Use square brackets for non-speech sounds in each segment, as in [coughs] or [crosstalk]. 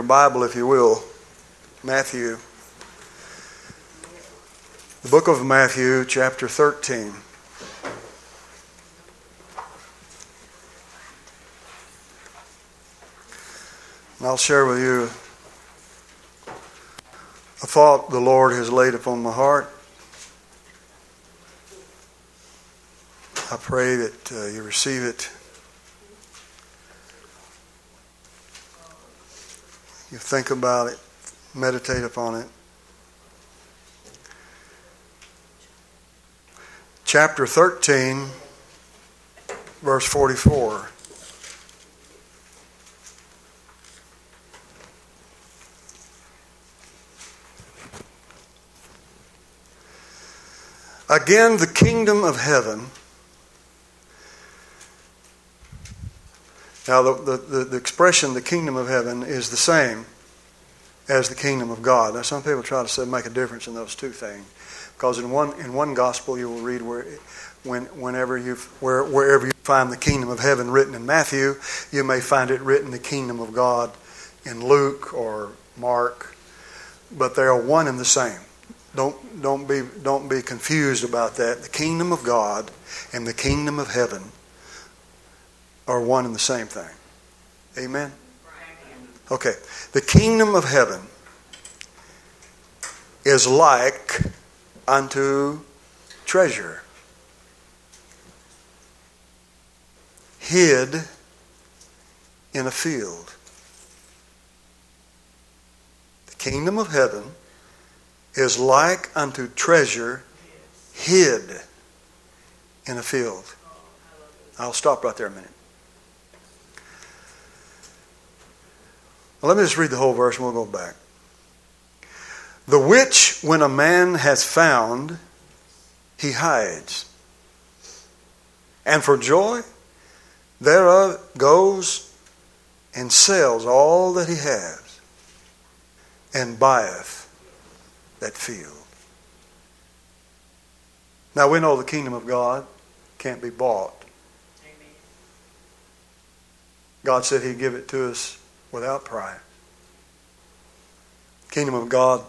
your Bible, if you will, Matthew. The book of Matthew, chapter 13. And I'll share with you a thought the Lord has laid upon my heart. I pray that uh, you receive it. You think about it, meditate upon it. Chapter 13, verse 44. Again, the kingdom of heaven. Now, the, the, the, expression, the kingdom of heaven, is the same as the kingdom of God. Now, some people try to say, make a difference in those two things. Because in one, in one gospel, you will read where, when, whenever you, where, wherever you find the kingdom of heaven written in Matthew, you may find it written the kingdom of God in Luke or Mark. But they are one and the same. Don't, don't, be, don't be confused about that. The kingdom of God and the kingdom of heaven are one and the same thing. Amen? Okay. The kingdom of heaven is like unto treasure hid in a field. The kingdom of heaven is like unto treasure hid in a field. I'll stop right there a minute. Well, let me just read the whole verse and we'll go back. The which, when a man has found, he hides. And for joy thereof goes and sells all that he has and buyeth that field. Now we know the kingdom of God can't be bought. God said He'd give it to us without price. Kingdom of God,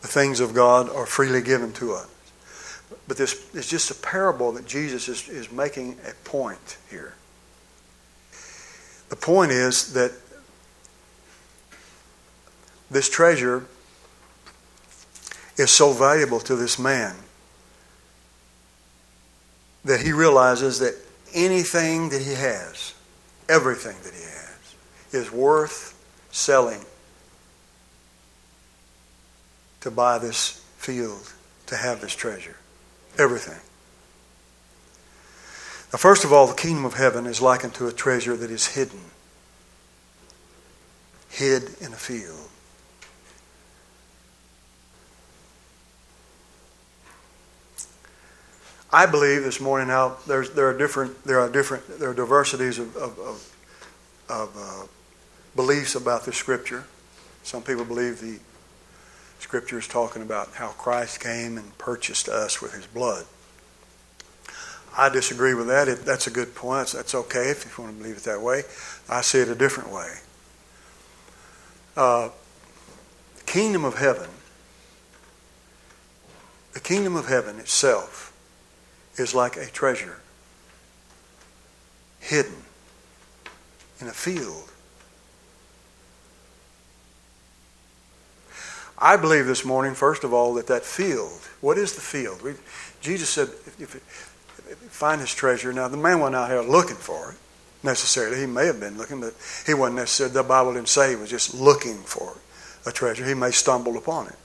the things of God are freely given to us. But this is just a parable that Jesus is, is making a point here. The point is that this treasure is so valuable to this man that he realizes that anything that he has, everything that he has, is worth selling to buy this field, to have this treasure. Everything. Now, first of all, the kingdom of heaven is likened to a treasure that is hidden, hid in a field. I believe this morning there's, there are different there are different there are diversities of, of, of, of uh, beliefs about the Scripture. Some people believe the Scripture is talking about how Christ came and purchased us with His blood. I disagree with that. It, that's a good point. That's, okay if you want to believe it that way. I see it a different way. Uh, kingdom of heaven, the kingdom of heaven itself is like a treasure hidden in a field. I believe this morning, first of all, that that field, what is the field? We, Jesus said, if, if, if, find his treasure. Now, the man wasn't out here looking for it necessarily. He may have been looking, but he wasn't necessarily, the Bible didn't say he was just looking for a treasure. He may stumble upon it.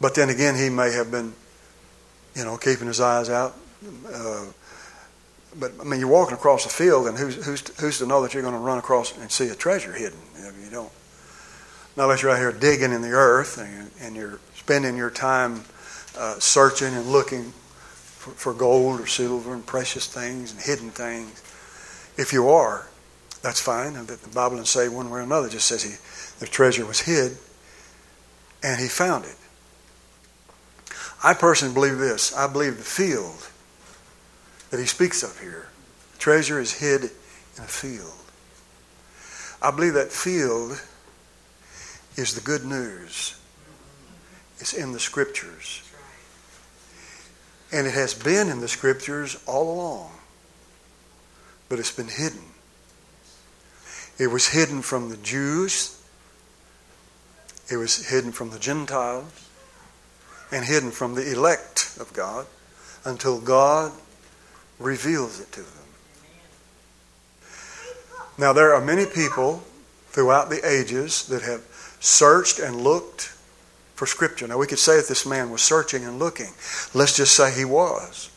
But then again, he may have been you know, keeping his eyes out. Uh, but I mean, you're walking across a field, and who's who's who's to know that you're going to run across and see a treasure hidden? You, know, you don't. Not unless you're out here digging in the earth and you're, spending your time uh, searching and looking for, for gold or silver and precious things and hidden things. If you are, that's fine. And the Bible doesn't say one way or another. It just says he, the treasure was hid, and he found it. I personally believe this. I believe the field that he speaks of here, treasure is hid in a field. I believe that field is the good news. It's in the scriptures. And it has been in the scriptures all along. But it's been hidden. It was hidden from the Jews. It was hidden from the Gentiles and hidden from the elect of God until God reveals it to them. Now, there are many people throughout the ages that have searched and looked for Scripture. Now, we could say that this man was searching and looking. Let's just say he was.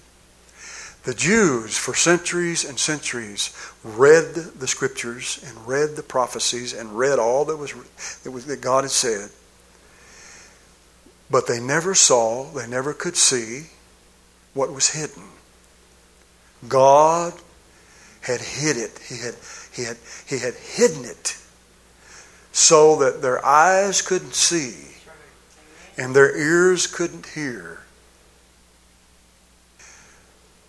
The Jews, for centuries and centuries, read the Scriptures and read the prophecies and read all that was that, was, that God had said. But they never saw, they never could see what was hidden. God had hid it. He had, he had, he had hidden it so that their eyes couldn't see and their ears couldn't hear.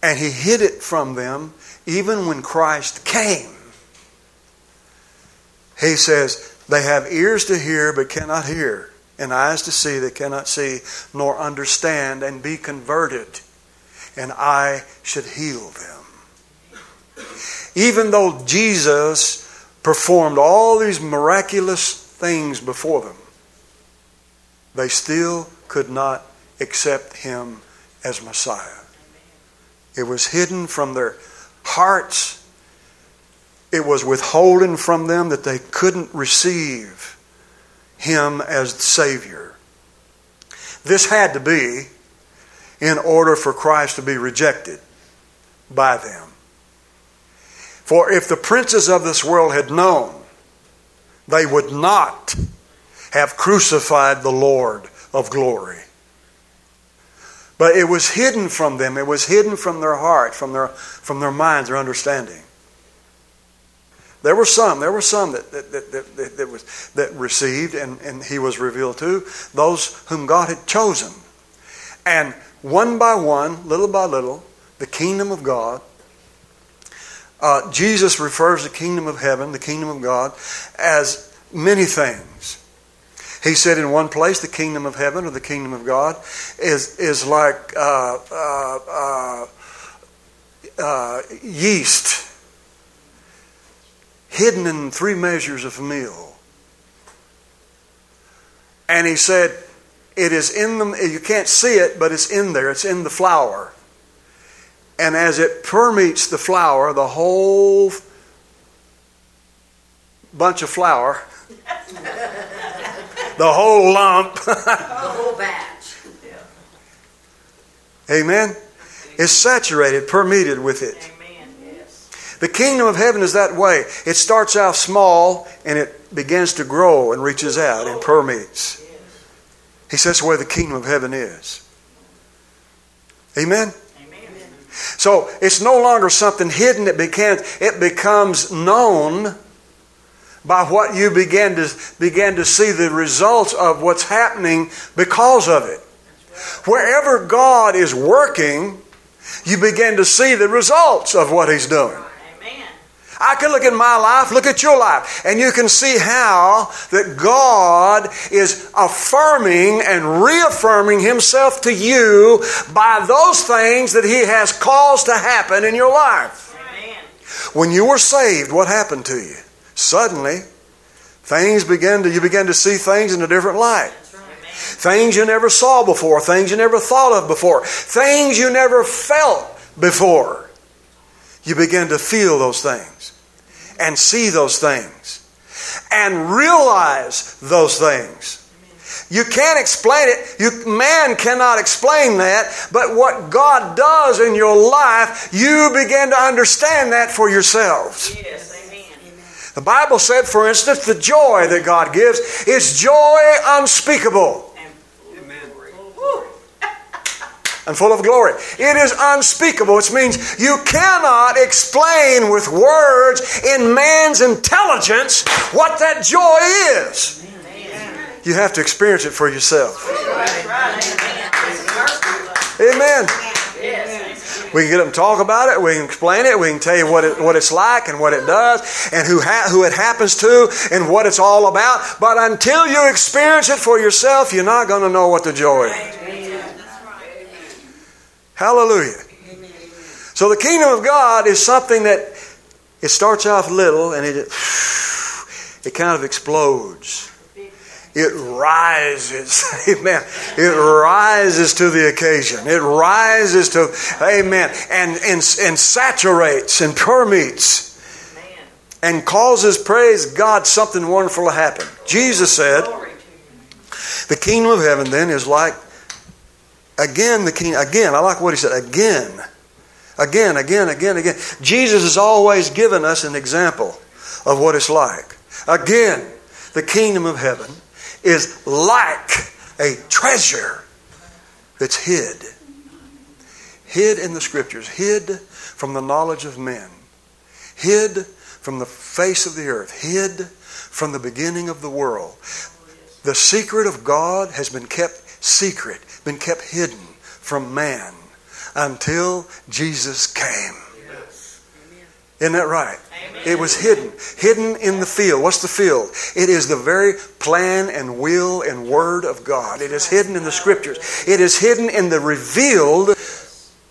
And he hid it from them even when Christ came. He says, They have ears to hear but cannot hear, and eyes to see that cannot see, nor understand and be converted, and I should heal them. Even though Jesus performed all these miraculous things before them, they still could not accept him as Messiah. It was hidden from their hearts. It was withholden from them that they couldn't receive him as the Savior. This had to be in order for Christ to be rejected by them. For if the princes of this world had known, they would not have crucified the Lord of glory. But it was hidden from them. It was hidden from their heart, from their, from their minds, their understanding. There were some, there were some that, that, that, that, that, was, that received and, and he was revealed to, those whom God had chosen. And one by one, little by little, the kingdom of God, uh, Jesus refers the kingdom of heaven, the kingdom of God, as many things. He said in one place, the kingdom of heaven or the kingdom of God is, is like uh, uh, uh, uh, yeast hidden in three measures of meal. And he said, it is in them, you can't see it, but it's in there, it's in the flour. And as it permeates the flour, the whole bunch of flour [laughs] the whole lump. the whole batch. Amen. It's saturated, permeated with it. Amen. Yes. The kingdom of heaven is that way. It starts out small and it begins to grow and reaches out and permeates. He says where the kingdom of heaven is. Amen. So it's no longer something hidden. It becomes, it becomes known by what you begin to, begin to see the results of what's happening because of it. Wherever God is working, you begin to see the results of what He's doing. I can look at my life, look at your life, and you can see how that God is affirming and reaffirming Himself to you by those things that He has caused to happen in your life. Amen. When you were saved, what happened to you? Suddenly, things begin to, you begin to see things in a different light. Things you never saw before, things you never thought of before, things you never felt before. You begin to feel those things and see those things and realize those things. You can't explain it. You, man cannot explain that. But what God does in your life, you begin to understand that for yourselves. Yes. The Bible said, for instance, the joy that God gives is joy unspeakable. And full of glory. It is unspeakable, which means you cannot explain with words in man's intelligence what that joy is. You have to experience it for yourself. Amen. We can get up and talk about it. We can explain it. We can tell you what, it, what it's like and what it does and who, ha- who it happens to and what it's all about. But until you experience it for yourself, you're not going to know what the joy is. Hallelujah. So the kingdom of God is something that it starts off little and it, [sighs] it kind of explodes. It rises. [laughs] Amen. It rises to the occasion. It rises to, amen, and, and, and saturates and permeates and causes, praise God, something wonderful to happen. Jesus said, the kingdom of heaven then is like, again, the king, again, I like what he said, again. Again, again, again, again. Jesus has always given us an example of what it's like. Again, the kingdom of heaven is like a treasure that's hid. Hid in the scriptures, hid from the knowledge of men, hid from the face of the earth, hid from the beginning of the world. The secret of God has been kept secret, been kept hidden from man until Jesus came. Isn't that right? Amen. It was hidden. Hidden in the field. What's the field? It is the very plan and will and word of God. It is hidden in the scriptures. It is hidden in the revealed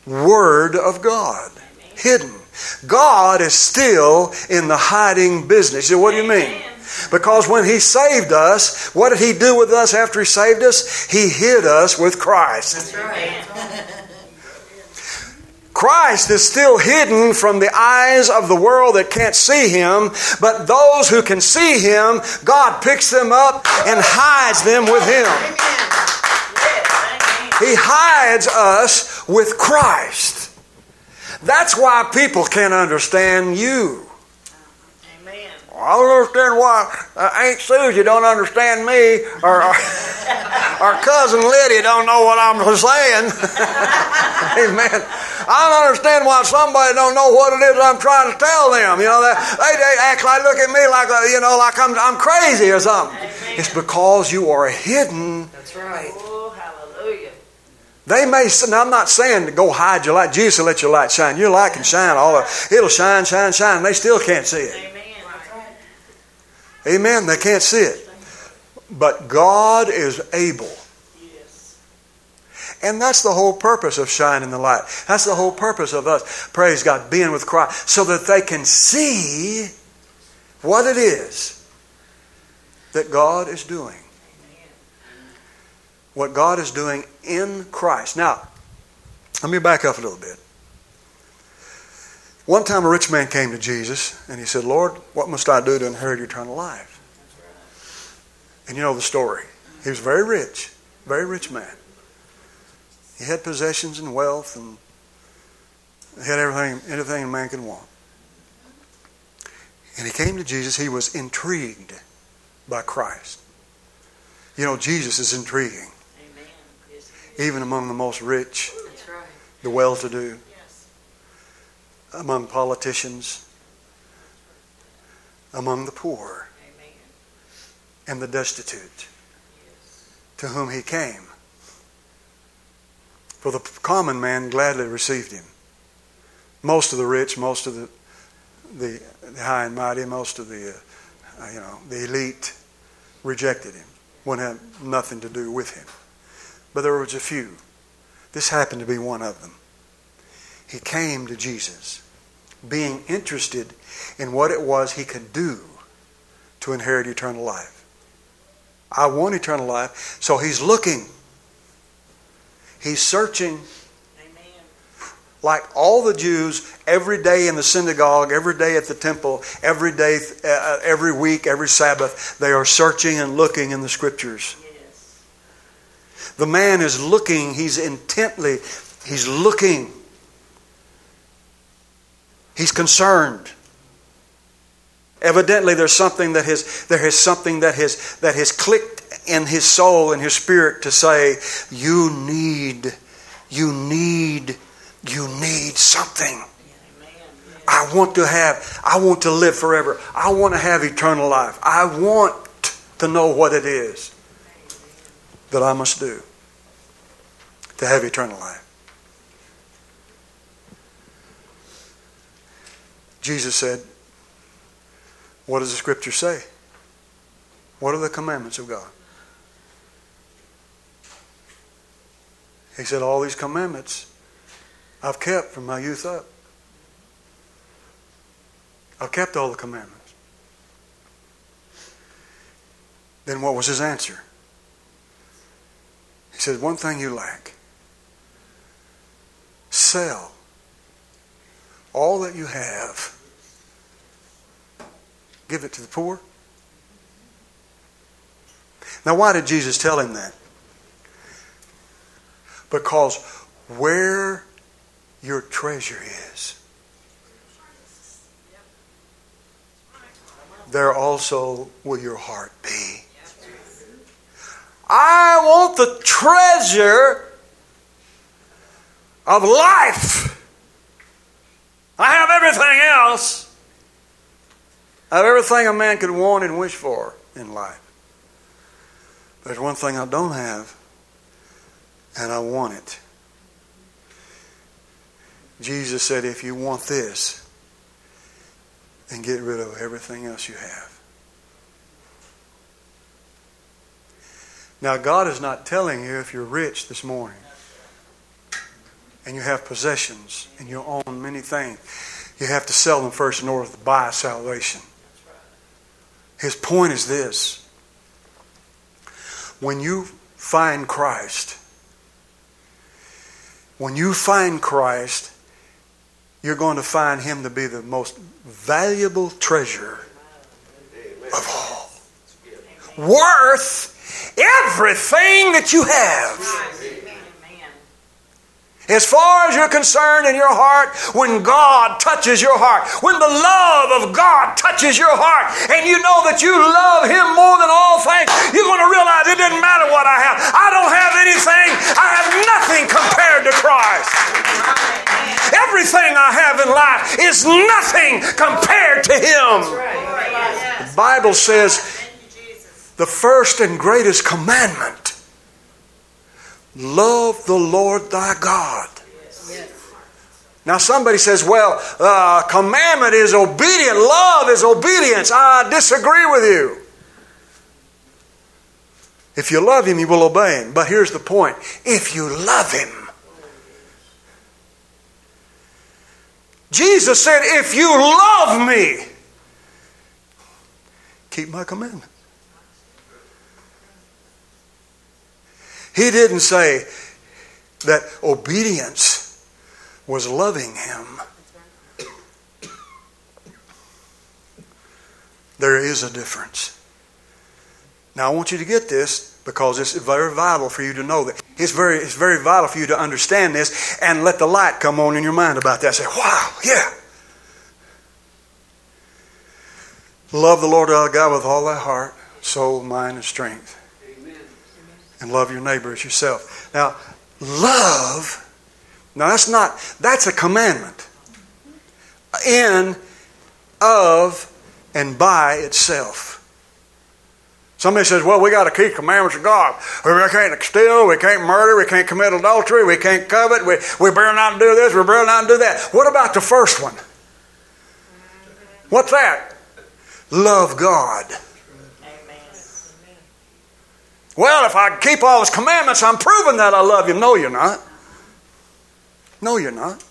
word of God. Hidden. God is still in the hiding business. So what do you mean? Because when He saved us, what did He do with us after He saved us? He hid us with Christ. That's right. Christ is still hidden from the eyes of the world that can't see him, but those who can see him, God picks them up and hides them with him. He hides us with Christ. That's why people can't understand you. I don't understand why uh, Aunt Susie don't understand me, or, or, [laughs] or cousin Lydia don't know what I'm saying. [laughs] Amen. I don't understand why somebody don't know what it is I'm trying to tell them. You know, that they, they act like look at me like a, uh, you know like I'm I'm crazy or something. Amen. It's because you are hidden. That's right. Oh, hallelujah. They may. Now, I'm not saying to go hide your light. Jesus will let your light shine. Your light can shine all. Of, it'll shine, shine, shine. And they still can't see it. Amen. They can't see it. But God is able. And that's the whole purpose of shining the light. That's the whole purpose of us, praise God, being with Christ, so that they can see what it is that God is doing. What God is doing in Christ. Now, let me back up a little bit. One time a rich man came to Jesus and he said, Lord, what must I do to inherit eternal life? And you know the story. He was very rich, very rich man. He had possessions and wealth and he had everything, anything a man can want. And he came to Jesus. He was intrigued by Christ. You know, Jesus is intriguing. Even among the most rich, right. the well to do among politicians, among the poor, Amen. and the destitute, yes. to whom he came. For the common man gladly received him. Most of the rich, most of the, the, the high and mighty, most of the, uh, you know, the elite rejected him, wouldn't have nothing to do with him. But there was a few. This happened to be one of them. He came to Jesus being interested in what it was he could do to inherit eternal life. I want eternal life, so he's looking. He's searching. Like all the Jews, every day in the synagogue, every day at the temple, every day, uh, every week, every Sabbath, they are searching and looking in the scriptures. The man is looking, he's intently, he's looking He's concerned. Evidently, there's something that has there is something that has that has clicked in his soul and his spirit to say, "You need, you need, you need something." I want to have, I want to live forever. I want to have eternal life. I want to know what it is that I must do to have eternal life. Jesus said, What does the scripture say? What are the commandments of God? He said, All these commandments I've kept from my youth up. I've kept all the commandments. Then what was his answer? He said, One thing you lack sell all that you have, give it to the poor. Now, why did Jesus tell him that? Because where your treasure is, there also will your heart be. I want the treasure of life. I have everything else. I have everything a man could want and wish for in life. There's one thing I don't have, and I want it. Jesus said, if you want this, then get rid of everything else you have. Now, God is not telling you if you're rich this morning and you have possessions and you own many things, you have to sell them first in order to buy salvation. His point is this when you find Christ, when you find Christ, you're going to find Him to be the most valuable treasure of all. Worth everything that you have. As far as you're concerned in your heart, when God touches your heart, when the love of God touches your heart, and you know that you love Him more than all things, you're going to realize it doesn't matter what I have. I don't have anything. I have nothing compared to Christ. Everything I have in life is nothing compared to Him. The Bible says the first and greatest commandment Love the Lord thy God. Now, somebody says, well, uh, commandment is obedient, love is obedience. I disagree with you. If you love him, you will obey him. But here's the point if you love him, Jesus said, if you love me, keep my commandment. He didn't say that obedience was loving him. There is a difference. Now, I want you to get this because it's very vital for you to know that. It's very, it's very vital for you to understand this and let the light come on in your mind about that. Say, wow, yeah. Love the Lord our God with all thy heart, soul, mind, and strength and love your neighbor as yourself. Now, love, now that's not, that's a commandment. In, of, and by itself. Somebody says, well, we got to keep commandments of God. We can't steal, we can't murder, we can't commit adultery, we can't covet, we, we better not do this, we better not do that. What about the first one? What's that? Love God. Well, if I keep all his commandments, I'm proving that I love him. No, you're not. No, you're not.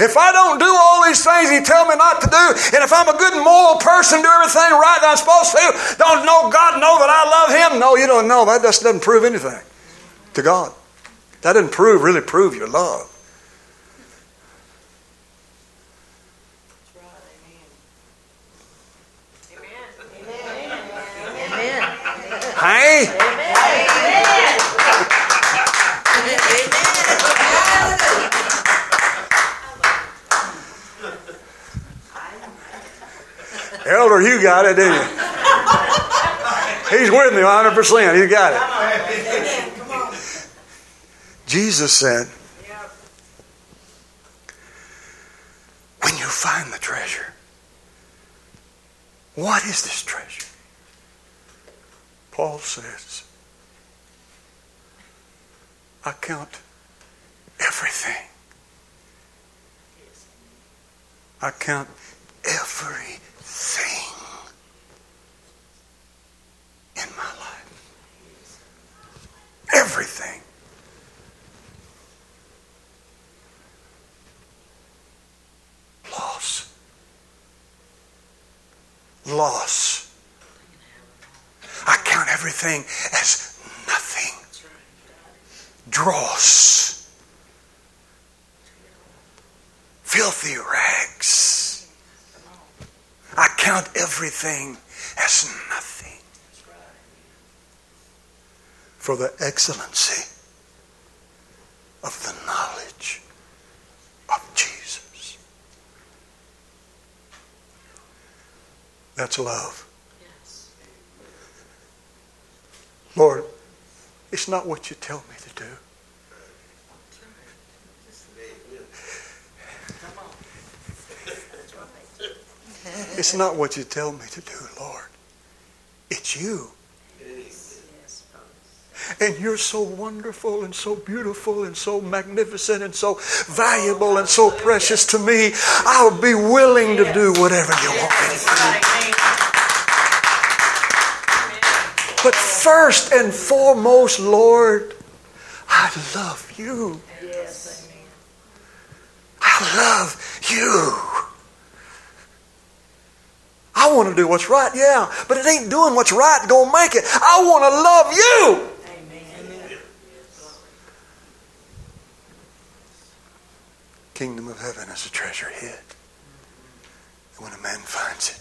If I don't do all these things he tell me not to do, and if I'm a good moral person, do everything right that I'm supposed to, don't know God know that I love him? No, you don't know. That just doesn't prove anything to God. That doesn't prove really prove your love. Hey? Elder, you got it, didn't you? He's with me 100%. He got it. Jesus said, when you find the treasure, what is this treasure? Paul says, I count everything. I count everything in my life. Everything. Loss. Loss. As nothing. Dross. Filthy rags. I count everything as nothing for the excellency of the knowledge of Jesus. That's love. Lord, it's not what you tell me to do. It's not what you tell me to do, Lord. It's you. And you're so wonderful and so beautiful and so magnificent and so valuable and so precious to me. I'll be willing to do whatever you want me to do. But first and foremost, Lord, I love you. I love you. I want to do what's right, yeah, but it ain't doing what's right going to make it. I want to love you. Kingdom of heaven is a treasure hid. When a man finds it,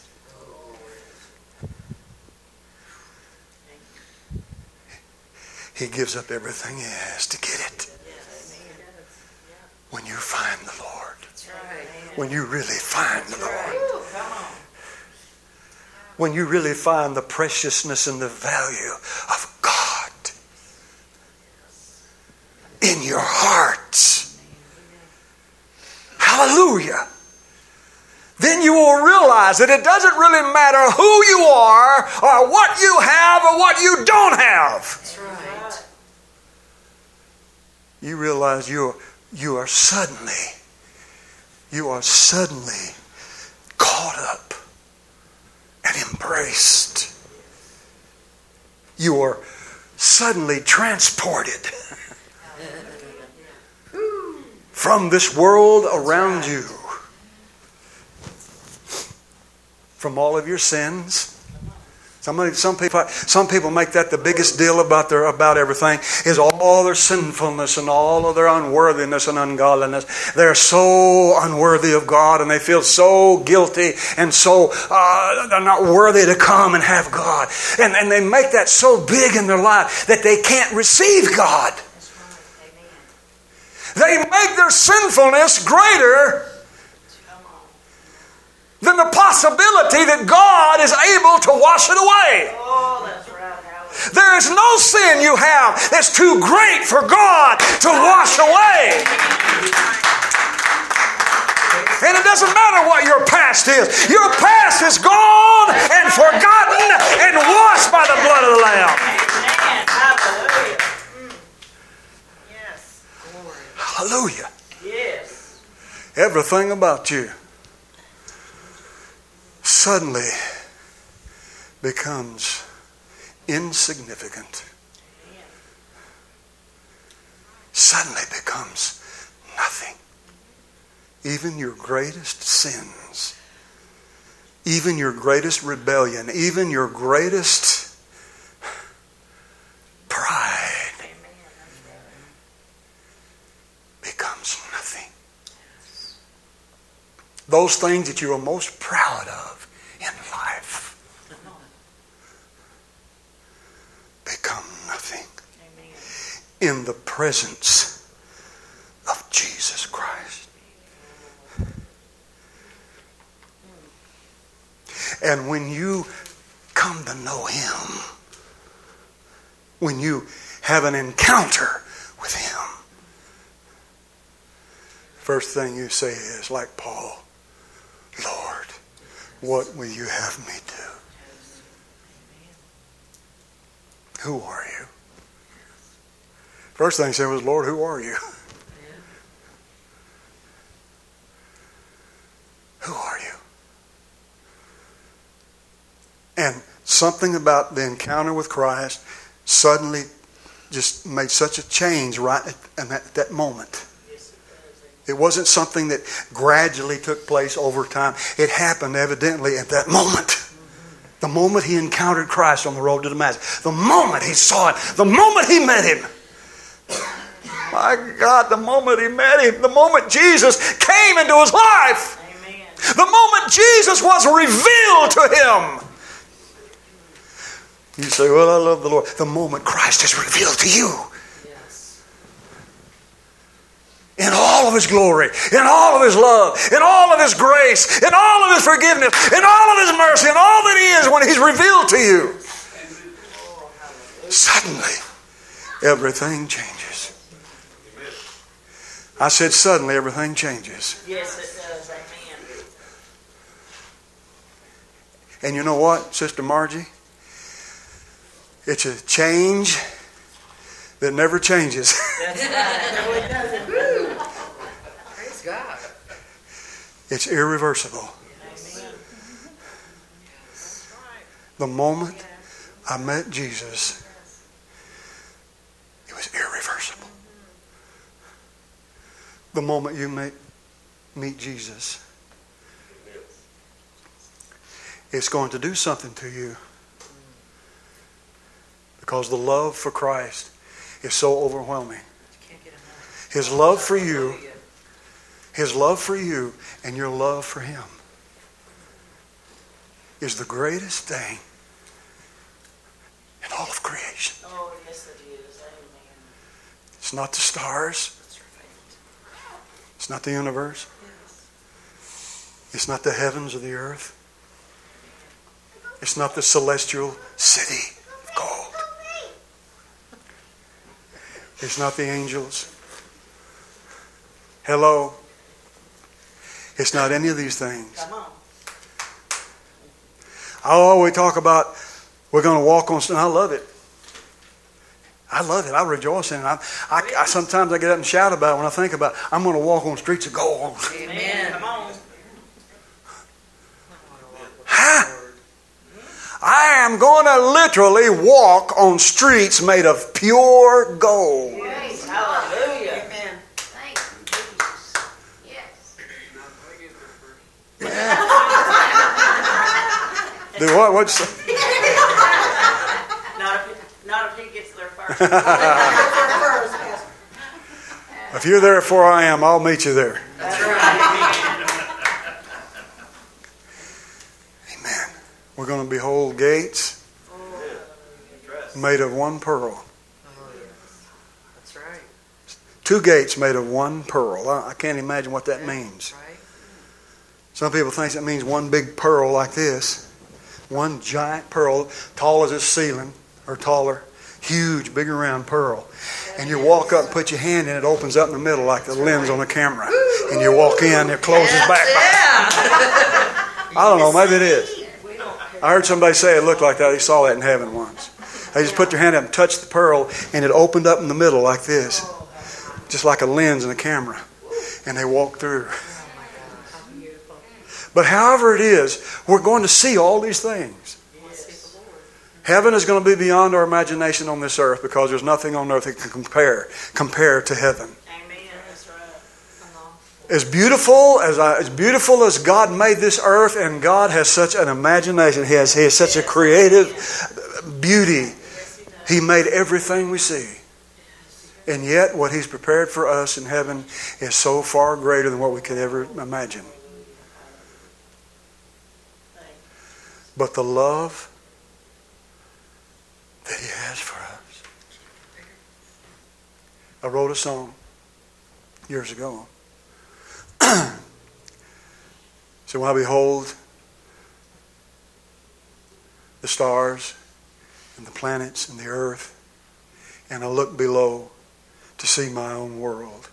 he gives up everything he has to get it. When you find the Lord, when you really find the Lord, when you really find the preciousness and the value of God in your hearts. Hallelujah. Then you will realize that it doesn't really matter who you are or what you have or what you don't have. That's right. You realize you are, you are suddenly, you are suddenly caught up and embraced. You are suddenly transported from this world around you, from all of your sins. Somebody, some people, some people make that the biggest deal about their about everything is all their sinfulness and all of their unworthiness and ungodliness. They're so unworthy of God and they feel so guilty and so uh, they're not worthy to come and have God. And, and they make that so big in their life that they can't receive God. They make their sinfulness greater than the possibility that God is able to wash it away. Oh, that's right, There is no sin you have that's too great for God to wash away. And it doesn't matter what your past is. Your past is gone and forgotten and washed by the blood of the Lamb. Amen. Hallelujah. Mm. Hallelujah. Yes. Everything about you suddenly becomes insignificant. Suddenly becomes nothing. Even your greatest sins, even your greatest rebellion, even your greatest pride becomes nothing. Those things that you are most proud of in life become nothing in the presence of Jesus Christ. And when you come to know Him, when you have an encounter with Him, first thing you say is, like Paul, Lord, what will you have me do? Who are you? First thing he said was, Lord, who are you? Who are you? And something about the encounter with Christ suddenly just made such a change right at, at that moment. It wasn't something that gradually took place over time. It happened evidently at that moment. The moment he encountered Christ on the road to Damascus. The moment he saw it. The moment he met him. My God, the moment he met him. The moment Jesus came into his life. Amen. The moment Jesus was revealed to him. You say, Well, I love the Lord. The moment Christ is revealed to you Yes. in all of his glory, in all of his love, in all of his grace, in all of his forgiveness, in all of his mercy, in all that he is when he's revealed to you, suddenly everything changes. I said, Suddenly everything changes. Yes, it does. Amen. And you know what, Sister Margie? It's a change that never changes. [laughs] That's right. No, it doesn't. Praise God. It's irreversible. Amen. The moment I met Jesus, it was irreversible. The moment you meet, meet Jesus, it's going to do something to you. Because the love for Christ is so overwhelming. Can't get enough. His love for you, His love for you, and your love for Him is the greatest thing in all of creation. Oh, it is. Not the stars. It's not the universe, it's not the heavens or the earth, it's not the celestial city of gold, it's not the angels. Hello. It's not any of these things. I always talk about we're going to walk on. I love it. I love it. I rejoice in it. I, I, I sometimes I get up and shout about it when I think about. It. I'm going to walk on streets of gold. Amen. Come on. Huh? I am going to literally walk on streets made of pure gold. Yes. Hallelujah. Amen. Thank you, Jesus. Yes. [laughs] Do what? What'd you say? Not if, not if he gets there first. If you're there before I am, I'll meet you there. Right. Amen. We're going to behold gates made of one pearl. That's right. Two gates made of one pearl. I I can't imagine what that means. Some people think that means one big pearl like this. One giant pearl, tall as a ceiling, or taller. Huge, big around pearl. And you walk up and put your hand in, it opens up in the middle like the lens on a camera. And you walk in, it closes back. I don't know, maybe it is. I heard somebody say it looked like that. He saw that in heaven once. They just put their hand up and touched the pearl, and it opened up in the middle like this, just like a lens in a camera. And they walked through. But however it is, we're going to see all these things. Heaven is going to be beyond our imagination on this earth because there's nothing on earth that can compare compare to heaven. Amen. As beautiful as I, as beautiful as God made this earth, and God has such an imagination. He has He has such a creative beauty. He made everything we see. And yet, what He's prepared for us in heaven is so far greater than what we could ever imagine. But the love that He has for us. I wrote a song years ago. [clears throat] so when I behold the stars and the planets and the earth, and I look below to see my own world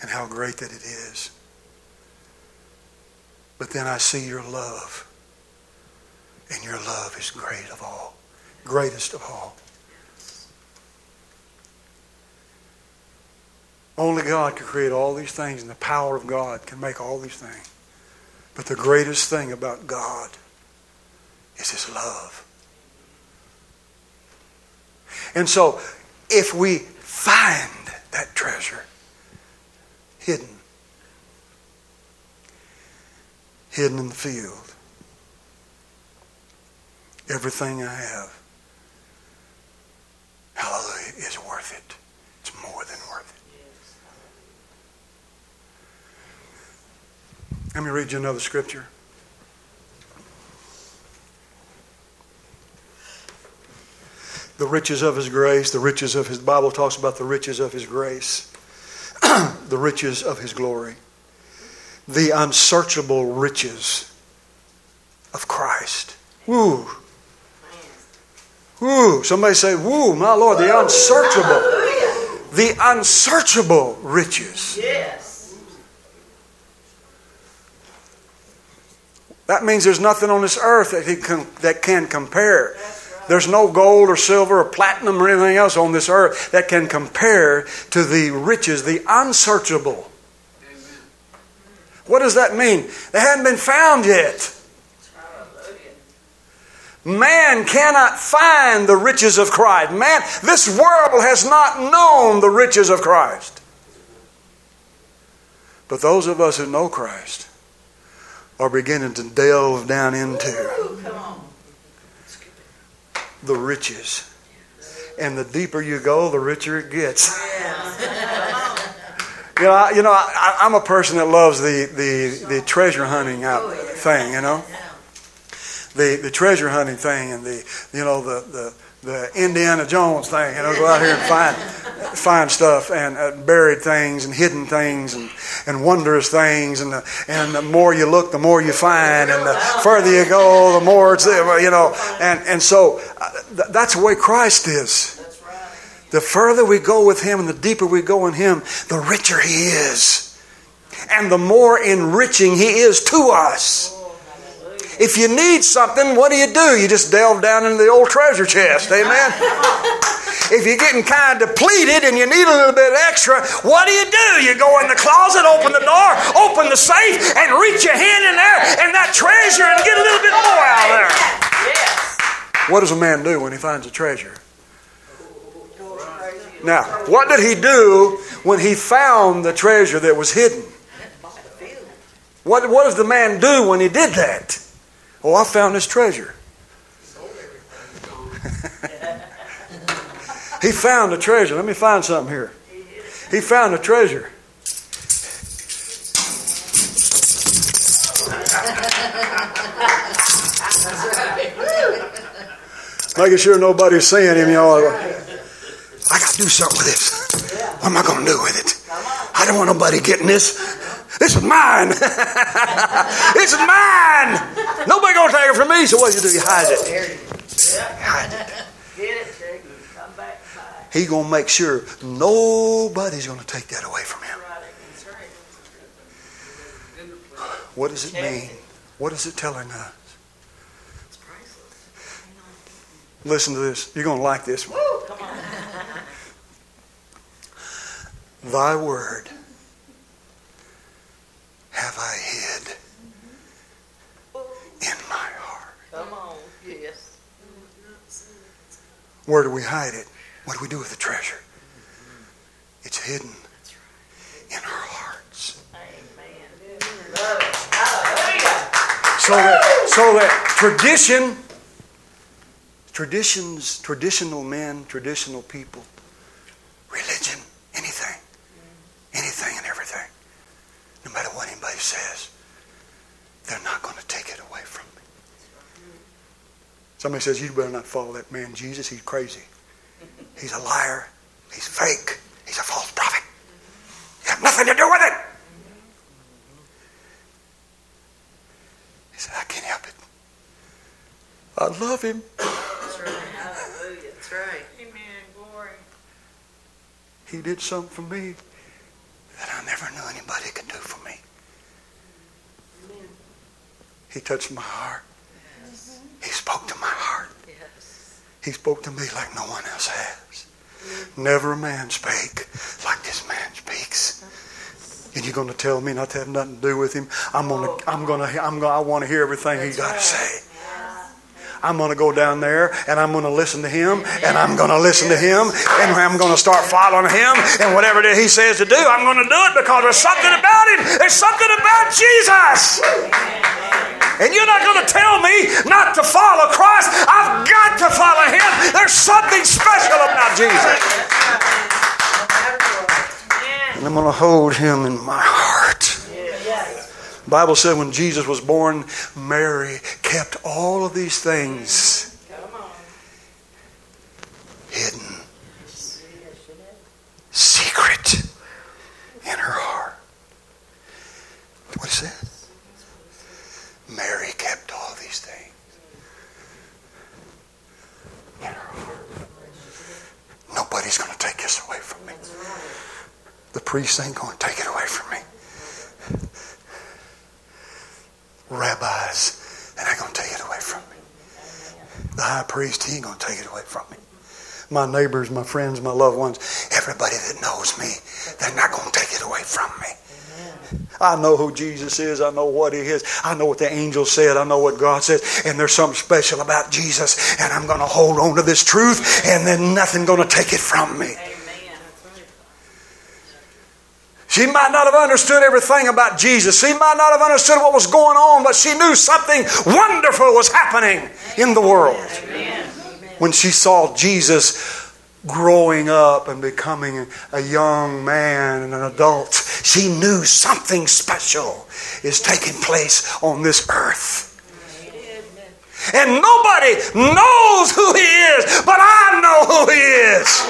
and how great that it is. But then I see your love, and your love is great of all, greatest of all. Only God can create all these things, and the power of God can make all these things. But the greatest thing about God is His love. And so, if we find that treasure hidden, hidden in the field, everything I have, hallelujah, is worth it. It's more than worth it. Let me read you another scripture. the riches of his grace, the riches of his Bible talks about the riches of his grace, [clears throat] the riches of his glory, the unsearchable riches of Christ. Woo. Woo. Somebody say, Woo, my Lord, the unsearchable. The unsearchable riches. Yes. That means there's nothing on this earth that, he can, that can compare. There's no gold or silver or platinum or anything else on this earth that can compare to the riches, the unsearchable. Amen. What does that mean? They haven't been found yet. Man cannot find the riches of Christ. Man, this world has not known the riches of Christ. But those of us who know Christ are beginning to delve down into the riches. And the deeper you go, the richer it gets. [laughs] you know, I, you know, I, am a person that loves the, the, the treasure hunting out thing. You know, the the treasure hunting thing and the you know the the the Indiana Jones thing. You know, go out here and find find stuff and uh, buried things and hidden things and, and wondrous things. And the, and the more you look, the more you find. And the further you go, the more it's there. You know, and and so uh, th- that's the way Christ is. The further we go with Him and the deeper we go in Him, the richer He is. And the more enriching He is to us. If you need something, what do you do? You just delve down into the old treasure chest. Amen. if you're getting kind of depleted and you need a little bit extra, what do you do? You go in the closet, open the door, open the safe, and reach your hand in there and that treasure and get a little bit more out of there. Yes. What does a man do when he finds a treasure? Now, what did he do when he found the treasure that was hidden? What, what does the man do when he did that? Oh, I found this treasure. [laughs] he found a treasure. Let me find something here. He found a treasure. Making sure nobody's seeing him, y'all. I got to do something with this. What am I going to do with it? I don't want nobody getting this. This is mine. [laughs] this is mine. Nobody gonna take it from me. So what do you do? You hide it. hide it. Get it, Come back. He gonna make sure nobody's gonna take that away from him. What does it mean? What is it telling us? Listen to this. You're going to like this one. Thy word have I hid in my heart. Come on, yes. Where do we hide it? What do we do with the treasure? It's hidden in our hearts. Amen. So that, so that tradition, traditions, traditional men, traditional people, religion, anything, anything and everything no matter what anybody says, they're not going to take it away from me. Somebody says, You better not follow that man Jesus. He's crazy. He's a liar. He's fake. He's a false prophet. You have nothing to do with it. He said, I can't help it. I love him. That's right. Hallelujah. That's right. Amen. Glory. He did something for me that I never knew anybody could do for me. Amen. He touched my heart. Yes. He spoke to my heart. Yes. He spoke to me like no one else has. Never a man spake like this man speaks. And you're going to tell me not to have nothing to do with him? I'm going to. I'm going to. I'm going to, I want to hear everything That's he got right. to say. I'm going to go down there and I'm going to listen to him and I'm going to listen to him and I'm going to start following him and whatever it is he says to do, I'm going to do it because there's something about him. There's something about Jesus. And you're not going to tell me not to follow Christ. I've got to follow him. There's something special about Jesus. And I'm going to hold him in my heart. The Bible said when Jesus was born, Mary kept all of these things hidden, secret in her heart. What is says? Mary kept all these things. Nobody's going to take this away from me. The priest ain't going to take it away from me. Rabbis, they're not going to take it away from me. The high priest, he ain't going to take it away from me. My neighbors, my friends, my loved ones, everybody that knows me, they're not going to take it away from me. I know who Jesus is. I know what He is. I know what the angel said. I know what God said. And there's something special about Jesus. And I'm going to hold on to this truth, and then nothing going to take it from me. She might not have understood everything about Jesus. She might not have understood what was going on, but she knew something wonderful was happening in the world. When she saw Jesus growing up and becoming a young man and an adult, she knew something special is taking place on this earth. And nobody knows who he is, but I know who he is.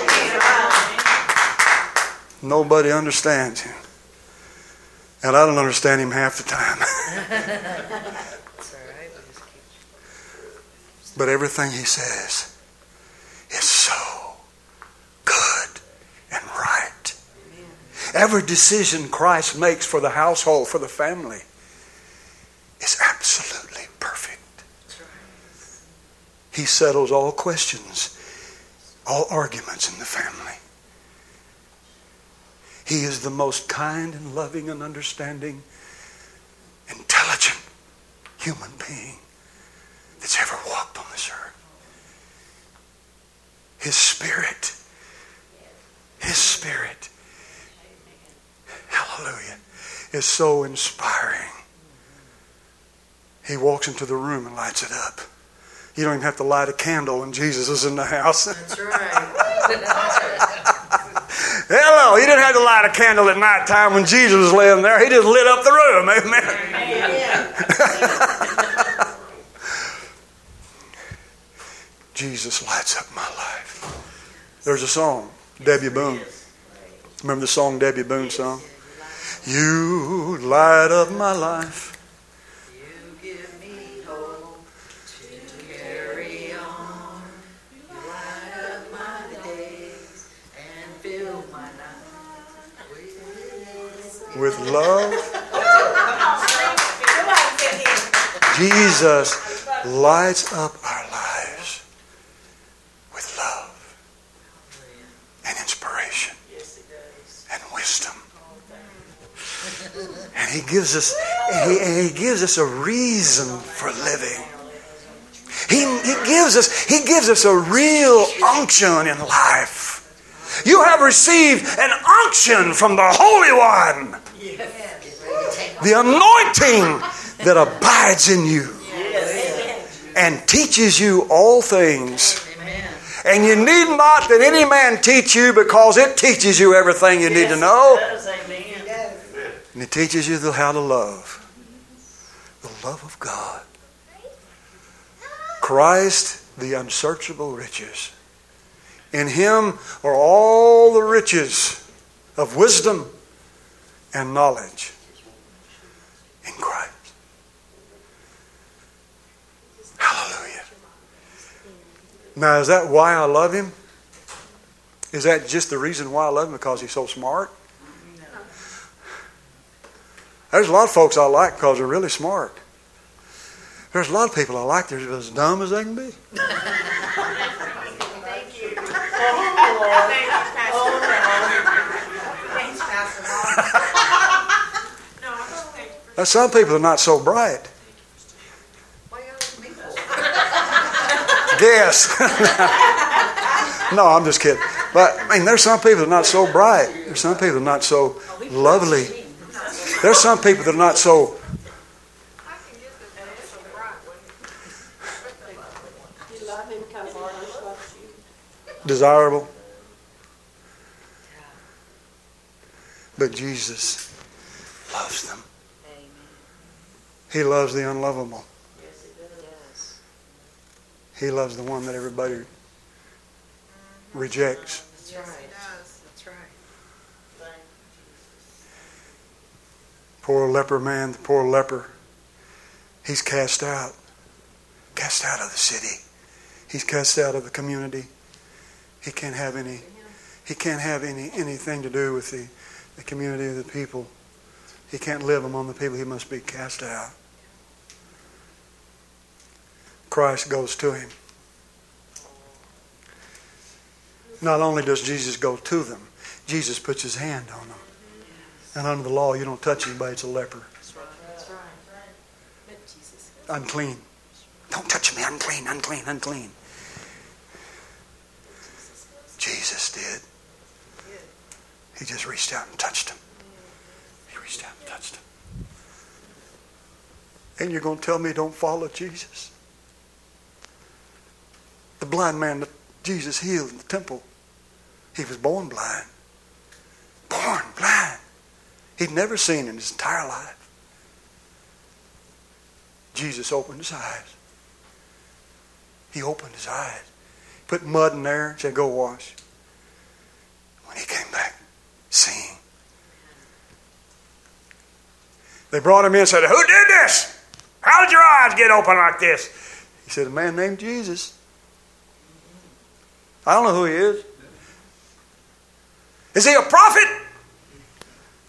Nobody understands him. And I don't understand him half the time. [laughs] but everything he says is so good and right. Every decision Christ makes for the household, for the family, is absolutely perfect. He settles all questions, all arguments in the family. He is the most kind and loving and understanding, intelligent human being that's ever walked on this earth. His spirit, His spirit, hallelujah, is so inspiring. He walks into the room and lights it up. You don't even have to light a candle when Jesus is in the house. [laughs] That's right. Hello, he didn't have to light a candle at night time when Jesus was laying there. He just lit up the room. Amen. [laughs] Jesus lights up my life. There's a song, Debby Boone. Remember the song Debby Boone song? You light up my life. You give me hope to carry on. You light up my days and fill my night with with love. Jesus lights up our lives with love and inspiration and wisdom. And he gives us he, he gives us a reason for living. He, he gives us he gives us a real unction in life. You have received an unction from the Holy One. The anointing that abides in you and teaches you all things. And you need not that any man teach you because it teaches you everything you need to know. And it teaches you how to love. The love of God. Christ, the unsearchable riches. In him are all the riches of wisdom and knowledge in Christ. Hallelujah. Now, is that why I love him? Is that just the reason why I love him? Because he's so smart? There's a lot of folks I like because they're really smart. There's a lot of people I like that are as dumb as they can be. [laughs] Thank you. Oh, Thanks, Pastor No, I'm just. Now, some people are not so bright. Why you gotta make me for? Guess. [laughs] no, I'm just kidding. But I mean, there's some people that are not so bright. There's some people that are not so lovely. There's some people that are not so desirable. But Jesus loves them. He loves the unlovable. Yes. He loves the one that everybody rejects. That's right. That's right. Poor leper man, the poor leper, he's cast out. Cast out of the city. He's cast out of the community. He can't have any he can't have any anything to do with the, the community of the people. He can't live among the people. He must be cast out. Christ goes to him. Not only does Jesus go to them, Jesus puts his hand on them. And under the law, you don't touch anybody, it's a leper. That's right. That's right. But Jesus. Unclean. Don't touch me, unclean, unclean, unclean. Jesus did. He just reached out and touched him. He reached out and touched him. And you're going to tell me don't follow Jesus? The blind man that Jesus healed in the temple, he was born blind. Born blind. He'd never seen in his entire life. Jesus opened his eyes. He opened his eyes. Put mud in there and said, Go wash. When he came back, seeing. They brought him in and said, Who did this? How did your eyes get open like this? He said, A man named Jesus. I don't know who he is. Is he a prophet?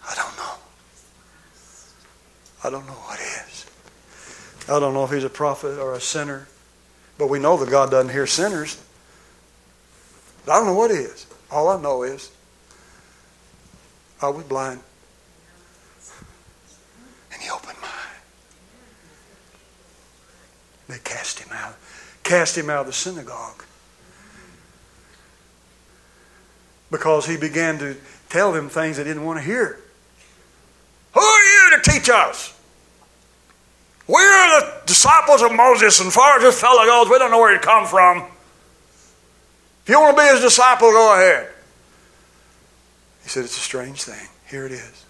I don't know. I don't know what is. I don't know if he's a prophet or a sinner. But we know that God doesn't hear sinners. I don't know what he is. All I know is I was blind. And he opened my eye. They cast him out. Cast him out of the synagogue. Because he began to tell them things they didn't want to hear. Who are you to teach us? We're the disciples of Moses, and far as this fellow goes, we don't know where he come from. If you want to be his disciple, go ahead. He said, It's a strange thing. Here it is.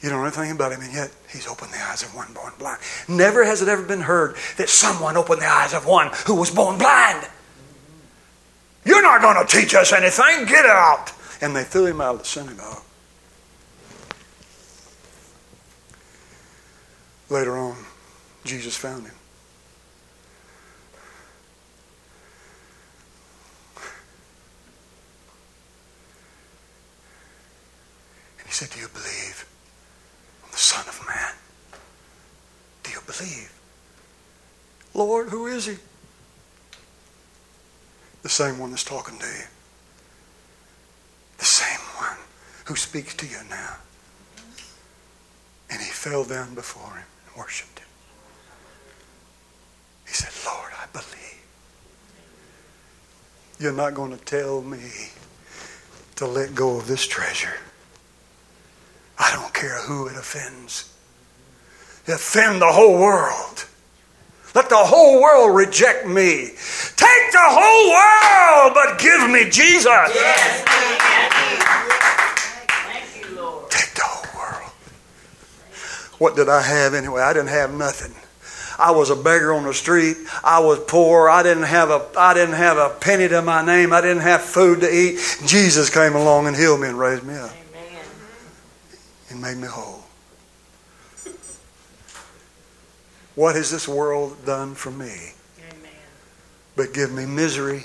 You don't know anything about him, and yet he's opened the eyes of one born blind. Never has it ever been heard that someone opened the eyes of one who was born blind. You're not going to teach us anything. Get out. And they threw him out of the synagogue. Later on, Jesus found him. And he said, Do you believe on the Son of Man? Do you believe? Lord, who is he? The same one that's talking to you. The same one who speaks to you now. And he fell down before him worshiped him. He said, Lord, I believe. You're not going to tell me to let go of this treasure. I don't care who it offends. Offend the whole world. Let the whole world reject me. Take the whole world, but give me Jesus. Yes. Thank you, Lord. Take the whole world. What did I have anyway? I didn't have nothing. I was a beggar on the street. I was poor. I didn't have a I didn't have a penny to my name. I didn't have food to eat. Jesus came along and healed me and raised me up Amen. and made me whole. What has this world done for me? Amen. But give me misery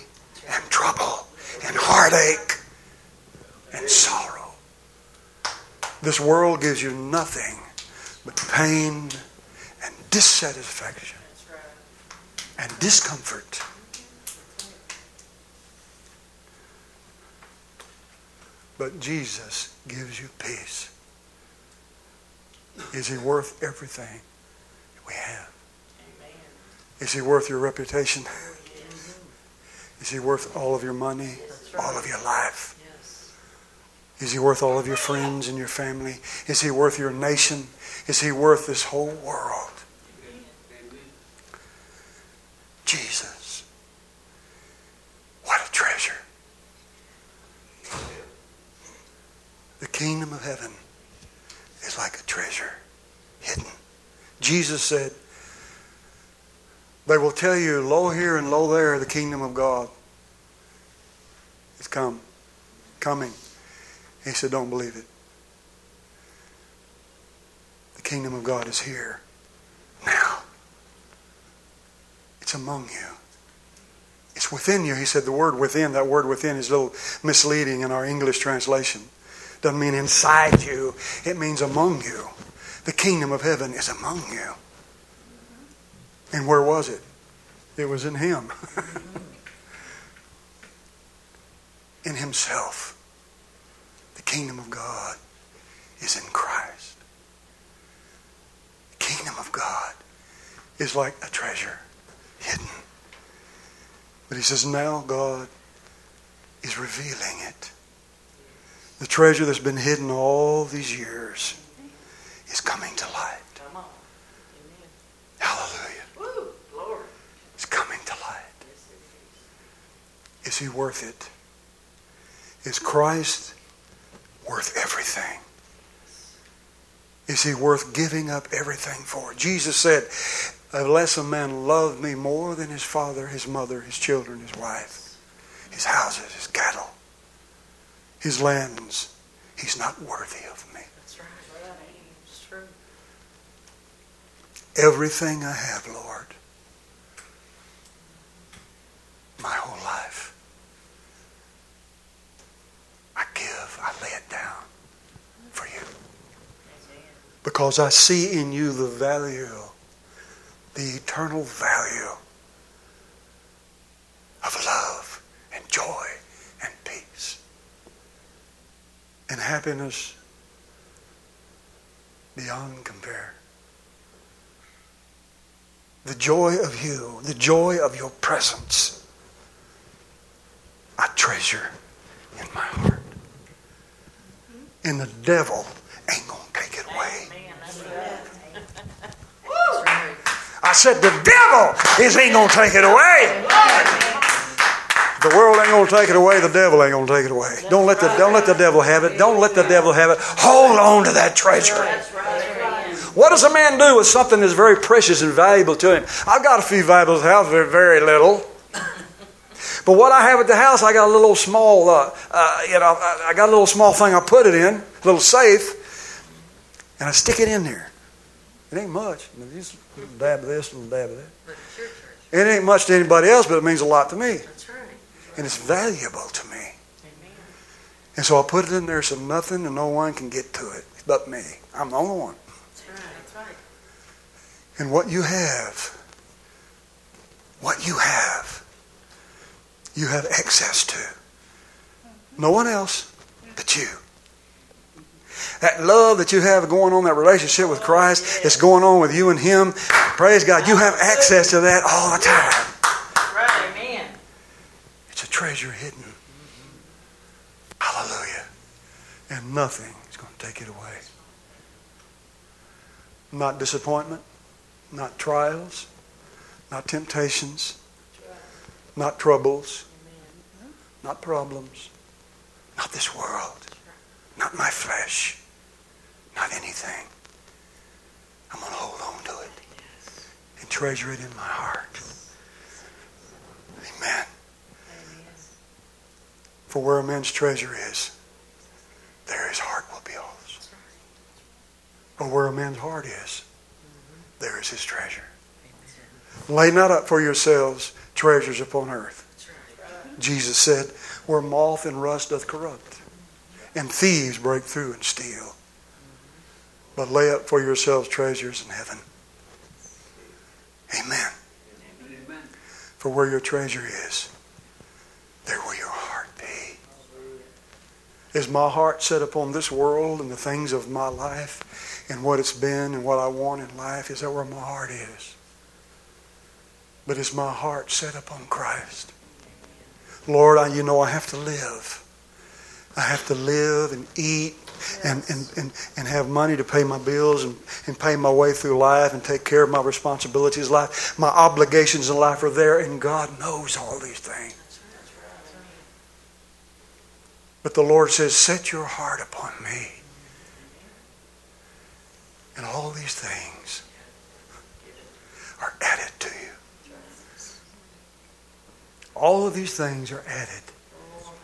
and trouble and heartache and sorrow. This world gives you nothing but pain and dissatisfaction and discomfort. But Jesus gives you peace. Is he worth everything we have? Is he worth your reputation? [laughs] Is he worth all of your money, all of your life? Is he worth all of your friends and your family? Is he worth your nation? Is he worth this whole world? Jesus. What a treasure. The kingdom of heaven is like a treasure hidden. Jesus said, They will tell you, lo here and lo there, the kingdom of God is come, coming. He said, Don't believe it. The kingdom of God is here now. It's among you. It's within you. He said the word within, that word within is a little misleading in our English translation. Doesn't mean inside you, it means among you. The kingdom of heaven is among you. And where was it? It was in Him. [laughs] in Himself. The kingdom of God is in Christ. The kingdom of God is like a treasure hidden. But he says, now God is revealing it. The treasure that's been hidden all these years is coming to light. Amen. Hallelujah. Woo, glory. It's coming to light. Yes, is. Is he worth it? Is Christ worth everything? Is he worth giving up everything for? Jesus said, Unless a man love me more than his father, his mother, his children, his wife, his houses, his cattle, his lands, he's not worthy of me. That's right. It's true. Everything I have, Lord, my whole life, I give, I lay it down for you. Amen. Because I see in you the value, the eternal value of love and joy and peace and happiness beyond compare. The joy of you, the joy of your presence, I treasure in my heart. And the devil ain't going to take it away. Amen. That's right. That's right. I said, the devil is ain't gonna take it away. The world ain't gonna take it away. The devil ain't gonna take it away. Don't let the don't let the devil have it. Don't let the devil have it. Hold on to that treasure. What does a man do with something that's very precious and valuable to him? I've got a few valuables the house, very, little. But what I have at the house, I got a little small, uh, uh, you know, I I got a little small thing I put it in, a little safe, and I stick it in there. It ain't much. A dab of this, a dab of that. But it's your church. It ain't much to anybody else, but it means a lot to me. That's right. And it's valuable to me. Amen. And so I put it in there so nothing and no one can get to it but me. I'm the only one. That's right. That's right. And what you have, what you have, you have access to. No one else but you. That love that you have going on, that relationship with Christ that's going on with you and Him, praise God, you have access to that all the time. Right. Amen. It's a treasure hidden. Hallelujah. And nothing is going to take it away. Not disappointment, not trials, not temptations, not troubles, not problems, not this world, not my flesh, not anything. I'm going to hold on to it and treasure it in my heart. Amen. For where a man's treasure is, there his heart will be also. Or where a man's heart is, there is his treasure. Lay not up for yourselves treasures upon earth. Jesus said, where moth and rust doth corrupt, and thieves break through and steal. But lay up for yourselves treasures in heaven. Amen. For where your treasure is, there will your heart be. Is my heart set upon this world and the things of my life and what it's been and what I want in life? Is that where my heart is? But is my heart set upon Christ? Lord, I, you know I have to live. I have to live and eat and, and, and, and have money to pay my bills and, and pay my way through life and take care of my responsibilities in life. My obligations in life are there, and God knows all these things. But the Lord says, Set your heart upon me. And all these things are added to you. All of these things are added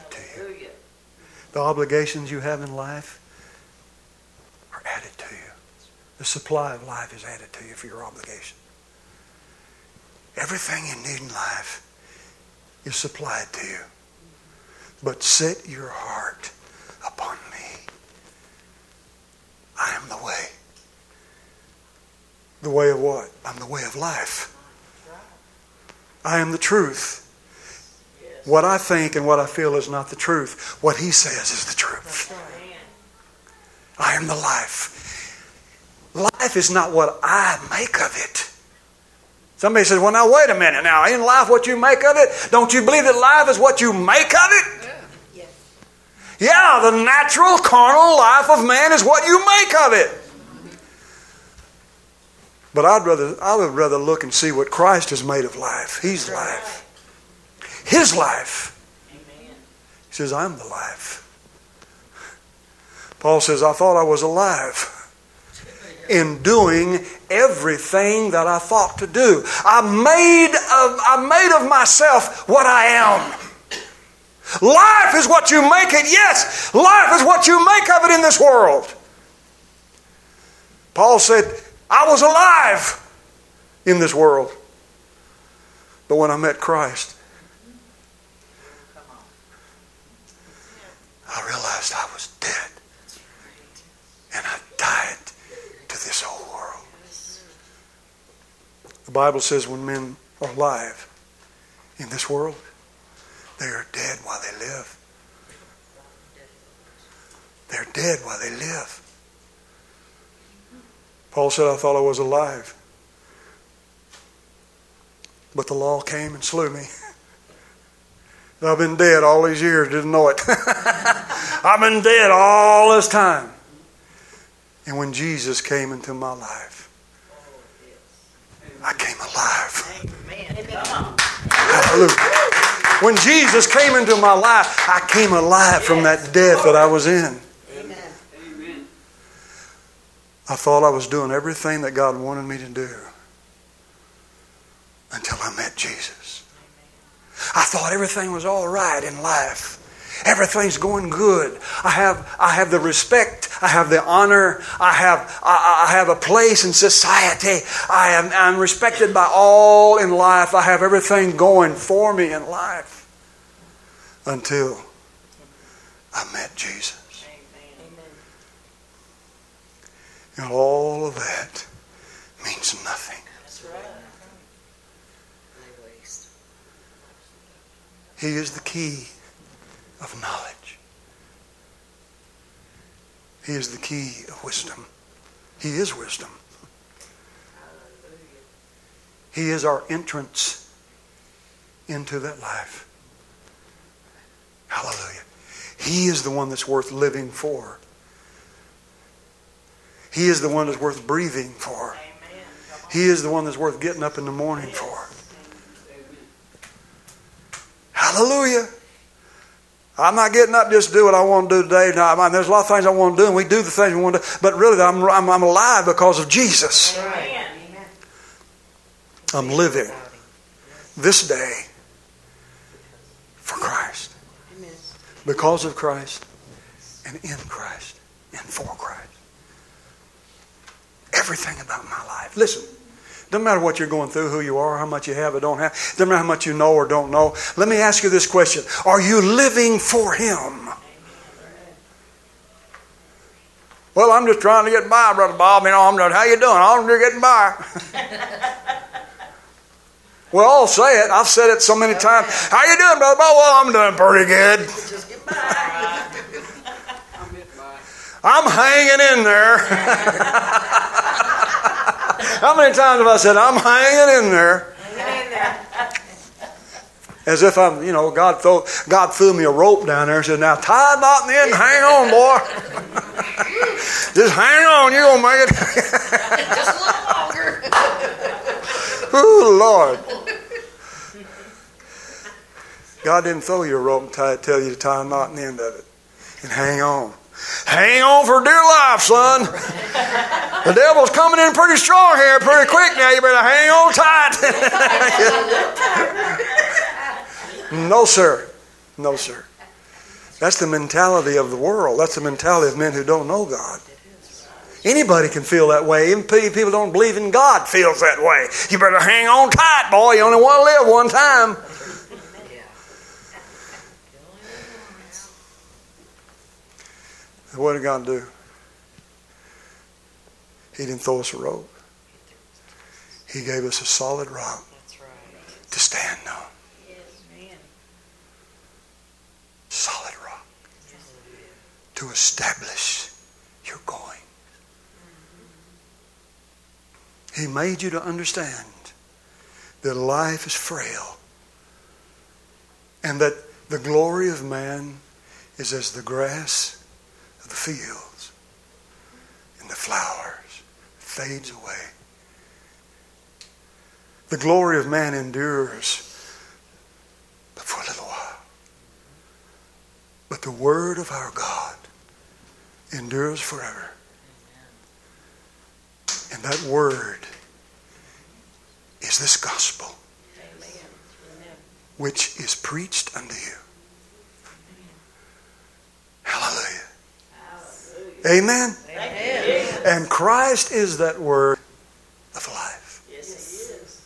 to you. The obligations you have in life are added to you. The supply of life is added to you for your obligation. Everything you need in life is supplied to you. But set your heart upon me. I am the way. The way of what? I'm the way of life. I am the truth. What I think and what I feel is not the truth. What he says is the truth. I am the life. Life is not what I make of it. Somebody says, well, now, wait a minute. Now, in life, what you make of it, don't you believe that life is what you make of it? Yeah, the natural, carnal life of man is what you make of it. But I'd rather, I would rather look and see what Christ has made of life. He's life. His life. He says, I'm the life. Paul says, I thought I was alive in doing everything that I thought to do. I made of, I made of myself what I am. Life is what you make it. Yes, life is what you make of it in this world. Paul said, I was alive in this world. But when I met Christ, I realized I was dead. And I died to this old world. The Bible says when men are alive in this world, they are dead while they live. They're dead while they live. Paul said, I thought I was alive. But the law came and slew me. [laughs] I've been dead all these years, didn't know it. [laughs] I've been dead all this time. And when Jesus came into my life, I came alive. Hallelujah. When Jesus came into my life, I came alive from that death that I was in. I thought I was doing everything that God wanted me to do until I met Jesus. I thought everything was all right in life. Everything's going good. I have, I have the respect. I have the honor. I have, I, I have a place in society. I am, I'm respected by all in life. I have everything going for me in life until I met Jesus. And all of that means nothing. He is the key of knowledge. He is the key of wisdom. He is wisdom. He is our entrance into that life. Hallelujah. He is the one that's worth living for. He is the one that's worth breathing for. He is the one that's worth getting up in the morning for. Hallelujah. I'm not getting up just to do what I want to do today. No, I mean, there's a lot of things I want to do, and we do the things we want to do. But really, I'm, I'm, I'm alive because of Jesus. I'm living this day for Christ. Because of Christ, and in Christ, and for Christ. Everything about my life. Listen. Doesn't matter what you're going through, who you are, how much you have or don't have. Doesn't matter how much you know or don't know. Let me ask you this question: Are you living for Him? Well, I'm just trying to get by, brother Bob. You know, I'm just, how you doing? I'm just getting by. [laughs] well, I'll say it. I've said it so many oh, times. How you doing, brother Bob? Well, I'm doing pretty good. Just get by. I'm hanging in there. [laughs] How many times have I said, I'm hanging in there? As if I'm, you know, God throw, God threw me a rope down there and said, now tie a knot in the end and hang on, boy. [laughs] Just hang on, you're going to make it. [laughs] Just a little longer. [laughs] oh, Lord. God didn't throw you a rope and tie, tell you to tie a knot in the end of it and hang on. Hang on for dear life, son. The devil's coming in pretty strong here, pretty quick now. You better hang on tight. [laughs] no, sir. No, sir. That's the mentality of the world. That's the mentality of men who don't know God. Anybody can feel that way. Even people don't believe in God feels that way. You better hang on tight, boy. You only want to live one time. What did God do? He didn't throw us a rope. He gave us a solid rock to stand on. Yes, Solid rock to establish your going. Mm-hmm. He made you to understand that life is frail and that the glory of man is as the grass fields and the flowers fades away. The glory of man endures but for a little while. But the word of our God endures forever. And that word is this gospel, which is preached unto you. Hallelujah. Amen. Amen. And Christ is that word of life. Yes, he is.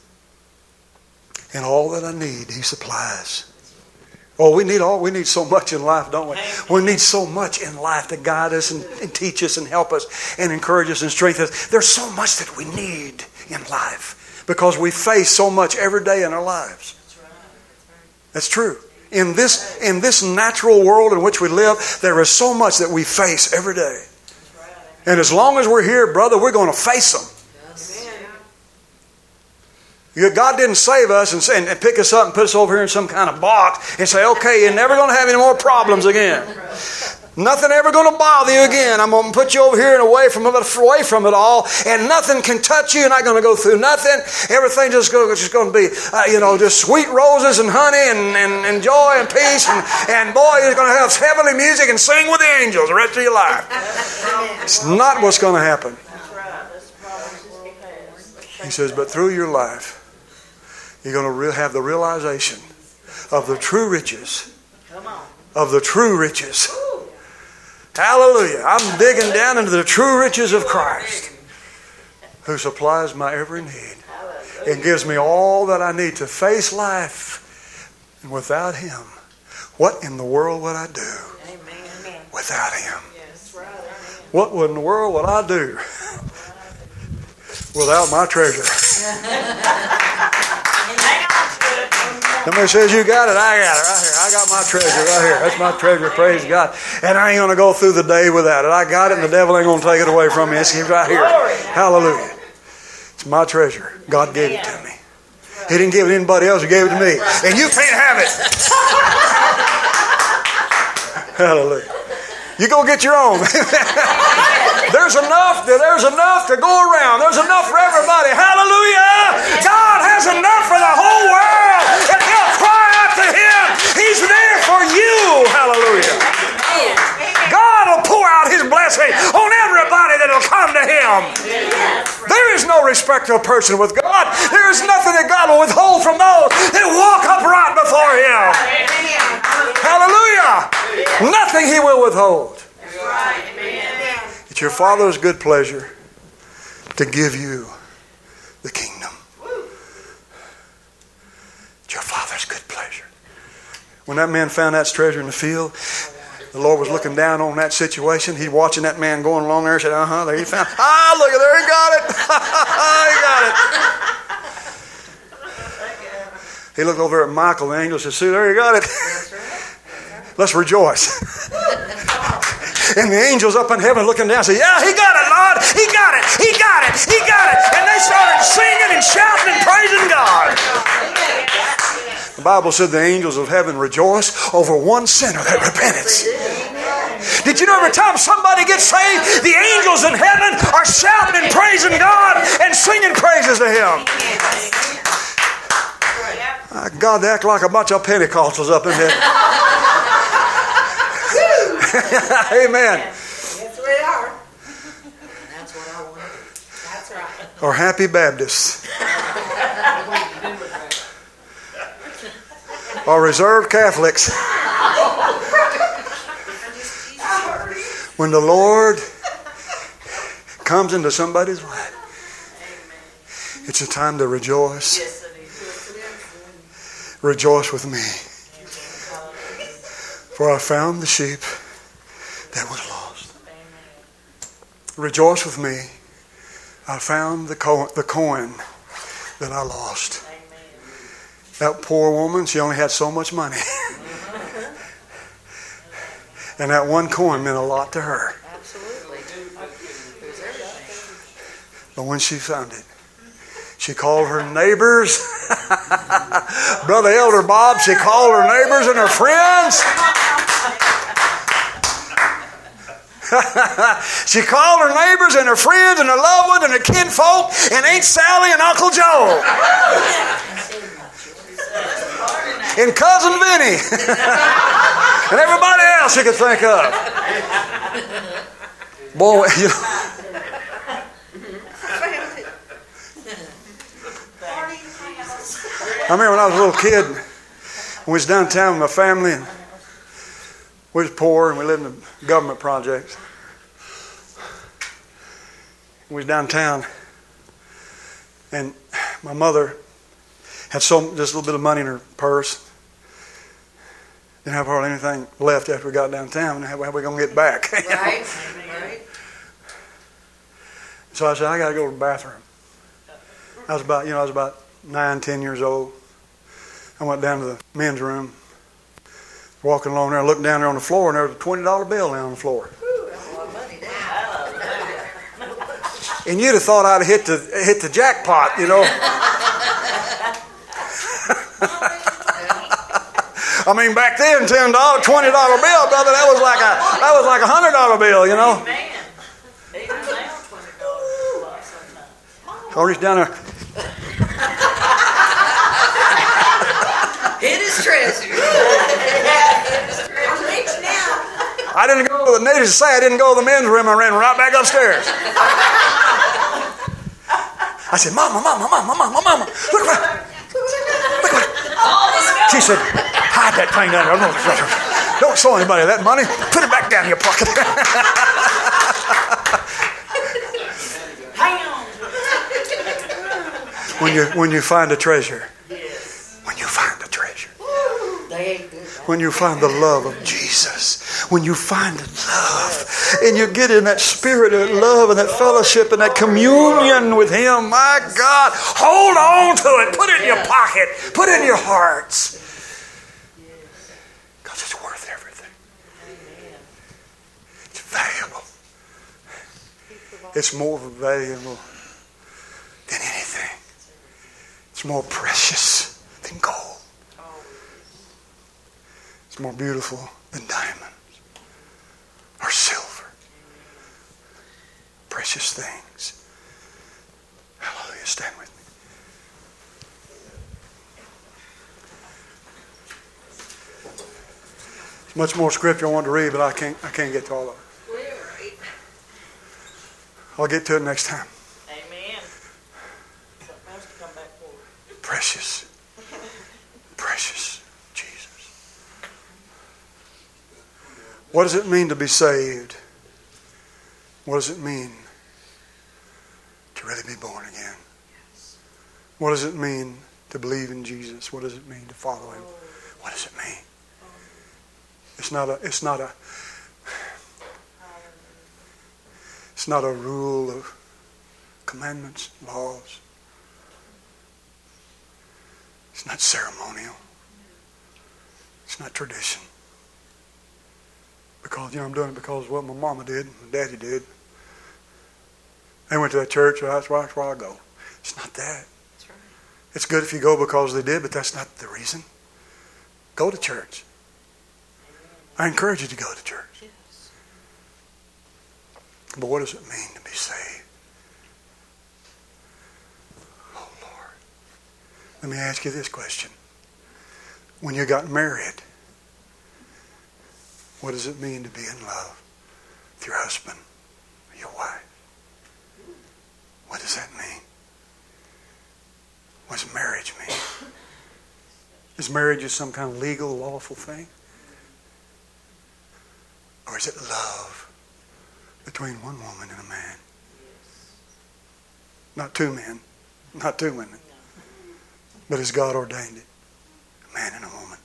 And all that I need, He supplies. Oh, we need all we need so much in life, don't we? We need so much in life to guide us and, and teach us and help us and encourage us and strengthen us. There's so much that we need in life because we face so much every day in our lives. That's right. That's true. In this in this natural world in which we live, there is so much that we face every day. And as long as we're here, brother, we're going to face them. You- God didn't save us and, say, and pick us up and put us over here in some kind of box and say, okay, you're never going to have any more problems again. Nothing ever going to bother you again. I'm going to put you over here and away from it, away from it all, and nothing can touch you. You're not going to go through nothing. Everything just going, just going to be, uh, you know, just sweet roses and honey and, and, and joy and peace. And, and boy, you're going to have heavenly music and sing with the angels the rest of your life. It's not what's going to happen. He says, but through your life, you're going to re- have the realization of the true riches, of the true riches. Hallelujah. I'm digging down into the true riches of Christ who supplies my every need and gives me all that I need to face life. And without Him, what in the world would I do Amen. without Him? That's right. What in the world would I do [laughs] without my treasure? [laughs] [laughs] Hang on to it. Somebody says you got it, I got it right here. I got my treasure right here. That's my treasure, praise God. And I ain't gonna go through the day without it. I got it and the devil ain't gonna take it away from me. It's right here. Hallelujah. It's my treasure. God gave it to me. He didn't give it to anybody else, he gave it to me. And you can't have it. [laughs] Hallelujah. You go get your own. [laughs] there's enough. There's enough to go around. There's enough for everybody. Hallelujah. God has enough for the whole world. Out blessing on everybody that'll come to Him. There is no respect of person with God. There is nothing that God will withhold from those that walk upright before Him. Hallelujah. Nothing He will withhold. It's your Father's good pleasure to give you the kingdom. It's your Father's good pleasure. When that man found that treasure in the field, the Lord was looking down on that situation. He's watching that man going along there. He said, "Uh huh." There he found. Ah, look at there. He got it. [laughs] he got it. He looked over at Michael, the angel, said, "See, there you got it. Let's rejoice." And the angels up in heaven looking down say, Yeah, he got it, Lord. He got it. He got it. He got it. And they started singing and shouting and praising God. The Bible said the angels of heaven rejoice over one sinner that repents. Did you know every time somebody gets saved, the angels in heaven are shouting and praising God and singing praises to Him? Uh, God, they act like a bunch of Pentecostals up in there. [laughs] Amen. That's the they are. That's what I want. That's right. Or happy Baptists. Or reserved Catholics. When the Lord comes into somebody's life, it's a time to rejoice. Rejoice with me. For I found the sheep that was lost. Rejoice with me. I found the the coin that I lost. That poor woman, she only had so much money. [laughs] and that one coin meant a lot to her. Absolutely. But when she found it, she called her neighbors. [laughs] Brother Elder Bob, she called her neighbors and her friends. [laughs] she called her neighbors and her friends and her loved ones and her kinfolk and Aunt Sally and Uncle Joe. And Cousin Vinny. [laughs] and everybody else you could think of. Boy, [laughs] you know. I remember when I was a little kid, we was downtown with my family, and we was poor, and we lived in a government project. We was downtown, and my mother had so just a little bit of money in her purse. Didn't have hardly anything left after we got downtown. How are we gonna get back? [laughs] Right? Right? So I said, I got to go to the bathroom. I was about, you know, I was about nine, ten years old. I went down to the men's room, walking along there, looked down there on the floor, and there was a twenty dollar bill down on the floor. Ooh, that's a lot of money. And you'd have thought I'd have hit the hit the jackpot, you know. [laughs] [laughs] I mean, back then, ten dollar, twenty dollar bill, brother, that was like a that was like a hundred dollar bill, you know. Man, even now, twenty dollars is a lot sometimes. I reached down there. Hit his treasure. [laughs] I'm now. I didn't go to the needless to say, I didn't go to the men's room. I ran right back upstairs. I said, Mama, Mama, Mama, Mama, Mama, look what, look what. She said, hide that thing down there. [laughs] Don't, don't show anybody that money. Put it back down in your pocket. [laughs] When you when you find a treasure, when you find a treasure, They ain't good. when you find the love of Jesus, when you find the love, and you get in that spirit of love and that fellowship and that communion with Him, my God, hold on to it. Put it in your pocket. Put it in your hearts. Because it's worth everything. It's valuable. It's more valuable than anything. It's more precious than gold. It's more beautiful than diamonds or silver. Precious things. Hallelujah. Stand with me. There's much more scripture I want to read, but I can't I can't get to all of it. I'll get to it next time. Amen. Something come back for. Precious. Precious Jesus. What does it mean to be saved? What does it mean to really be born again? What does it mean to believe in Jesus? What does it mean to follow him? What does it mean? It's not a it's not a it's not a rule of commandments, laws. It's not ceremonial. It's not tradition. Because, you know, I'm doing it because of what my mama did, my daddy did. They went to that church, that's where, that's where I go. It's not that. That's right. It's good if you go because they did, but that's not the reason. Go to church. I encourage you to go to church. But what does it mean to be saved? Oh, Lord. Let me ask you this question. When you got married, what does it mean to be in love with your husband your wife? What does that mean? What does marriage mean? Is marriage just some kind of legal, lawful thing? Or is it love between one woman and a man? Not two men, not two women, but as God ordained it a man and a woman.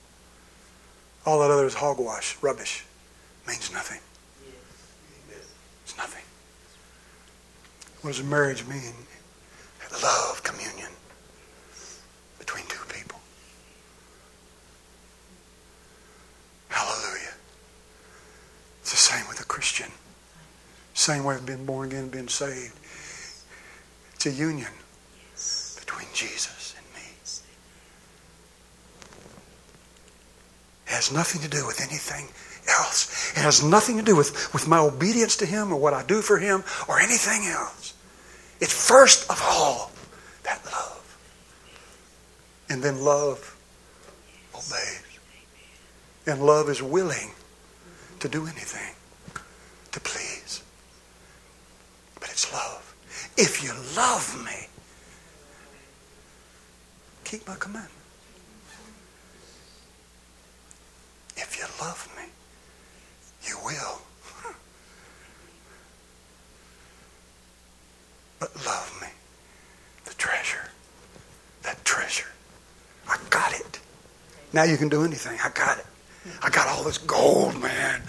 All that other is hogwash, rubbish, means nothing. It's nothing. What does marriage mean? Love, communion between two people. Hallelujah. It's the same with a Christian. Same way of being born again, being saved. It's a union between Jesus and me. It has nothing to do with anything else. It has nothing to do with, with my obedience to Him or what I do for Him or anything else. It's first of all that love. And then love obeys. And love is willing to do anything to please. Love. If you love me, keep my commandment. If you love me, you will. But love me, the treasure, that treasure. I got it. Now you can do anything. I got it. I got all this gold, man.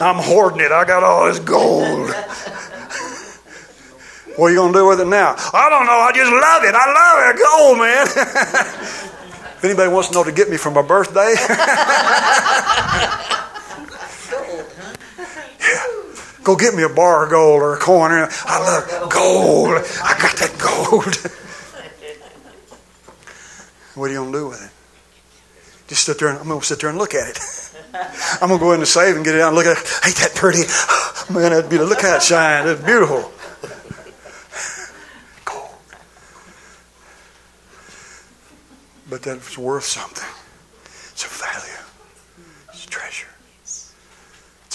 I, am hoarding it. I got all this gold. What are you going to do with it now? I don't know. I just love it. I love it. Gold, man. [laughs] if anybody wants to know to get me for my birthday. [laughs] Go get me a bar of gold or a coin. I love gold. I got that gold. [laughs] what are you going to do with it? Just sit there and I'm going to sit there and look at it. I'm going to go in the safe and get it out and look at it. Ain't that pretty? [sighs] Man, that'd be, look how it shines. It's beautiful. But that's worth something. It's a value. It's a treasure. It's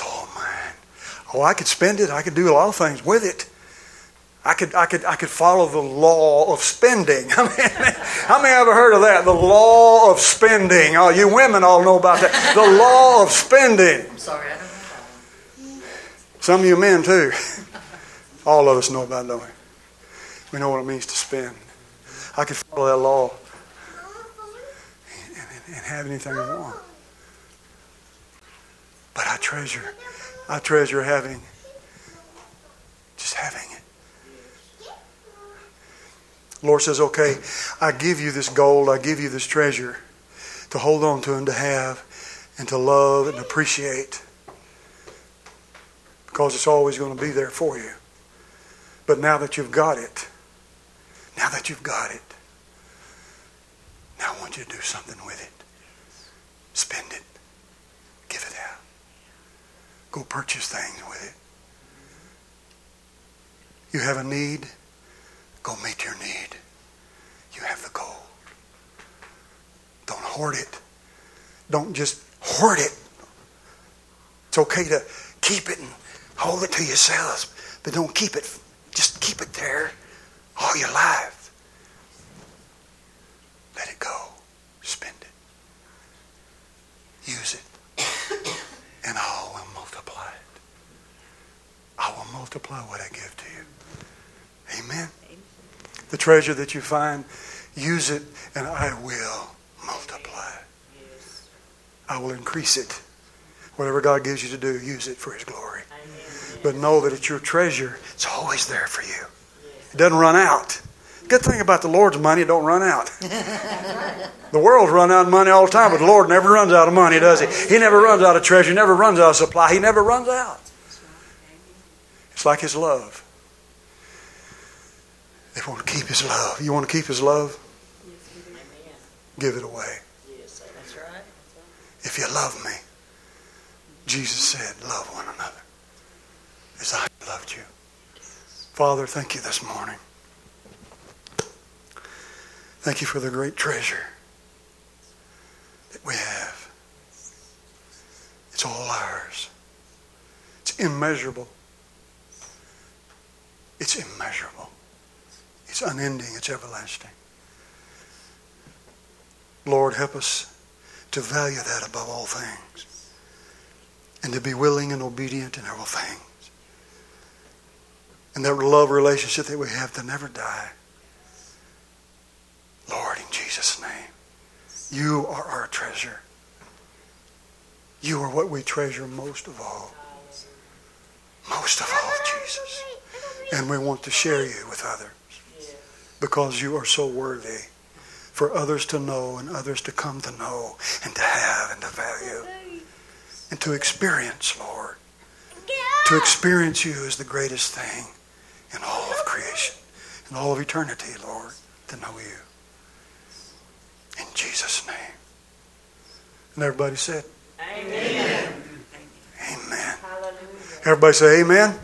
all mine. Oh, I could spend it. I could do a lot of things with it. I could, I could, I could follow the law of spending. [laughs] I mean, how many ever heard of that? The law of spending. Oh, you women all know about that. The law of spending. I'm sorry, I don't know. Some of you men too. All of us know about it, don't we? We know what it means to spend. I could follow that law and, and, and have anything I want. But I treasure, I treasure having, just having Lord says, okay, I give you this gold, I give you this treasure to hold on to and to have and to love and appreciate because it's always going to be there for you. But now that you've got it, now that you've got it, now I want you to do something with it. Spend it. Give it out. Go purchase things with it. You have a need, go meet your need. You have the gold. Don't hoard it. Don't just hoard it. It's okay to keep it and hold it to yourselves, but don't keep it. Just keep it there all your life. Let it go. Spend it. Use it. [coughs] And I will multiply it. I will multiply what I give to you. Amen. The treasure that you find, use it, and I will multiply. I will increase it. Whatever God gives you to do, use it for His glory. But know that it's your treasure. It's always there for you. It doesn't run out. Good thing about the Lord's money, it don't run out. [laughs] the world's run out of money all the time, but the Lord never runs out of money, does He? He never runs out of treasure. Never runs out of supply. He never runs out. It's like His love. They want to keep His love. You want to keep His love? give it away. Yes. That's right. If you love me, Jesus said, love one another as I loved you. Father, thank you this morning. Thank you for the great treasure that we have. It's all ours. It's immeasurable. It's immeasurable. It's unending. It's everlasting. Lord, help us to value that above all things and to be willing and obedient in all things. And that love relationship that we have to never die. Lord, in Jesus' name, you are our treasure. You are what we treasure most of all. Most of all, Jesus. And we want to share you with others because you are so worthy for others to know and others to come to know and to have and to value and to experience, Lord. To experience you is the greatest thing in all of creation, in all of eternity, Lord, to know you. In Jesus' name. And everybody said, Amen. Amen. Hallelujah. Everybody say, Amen.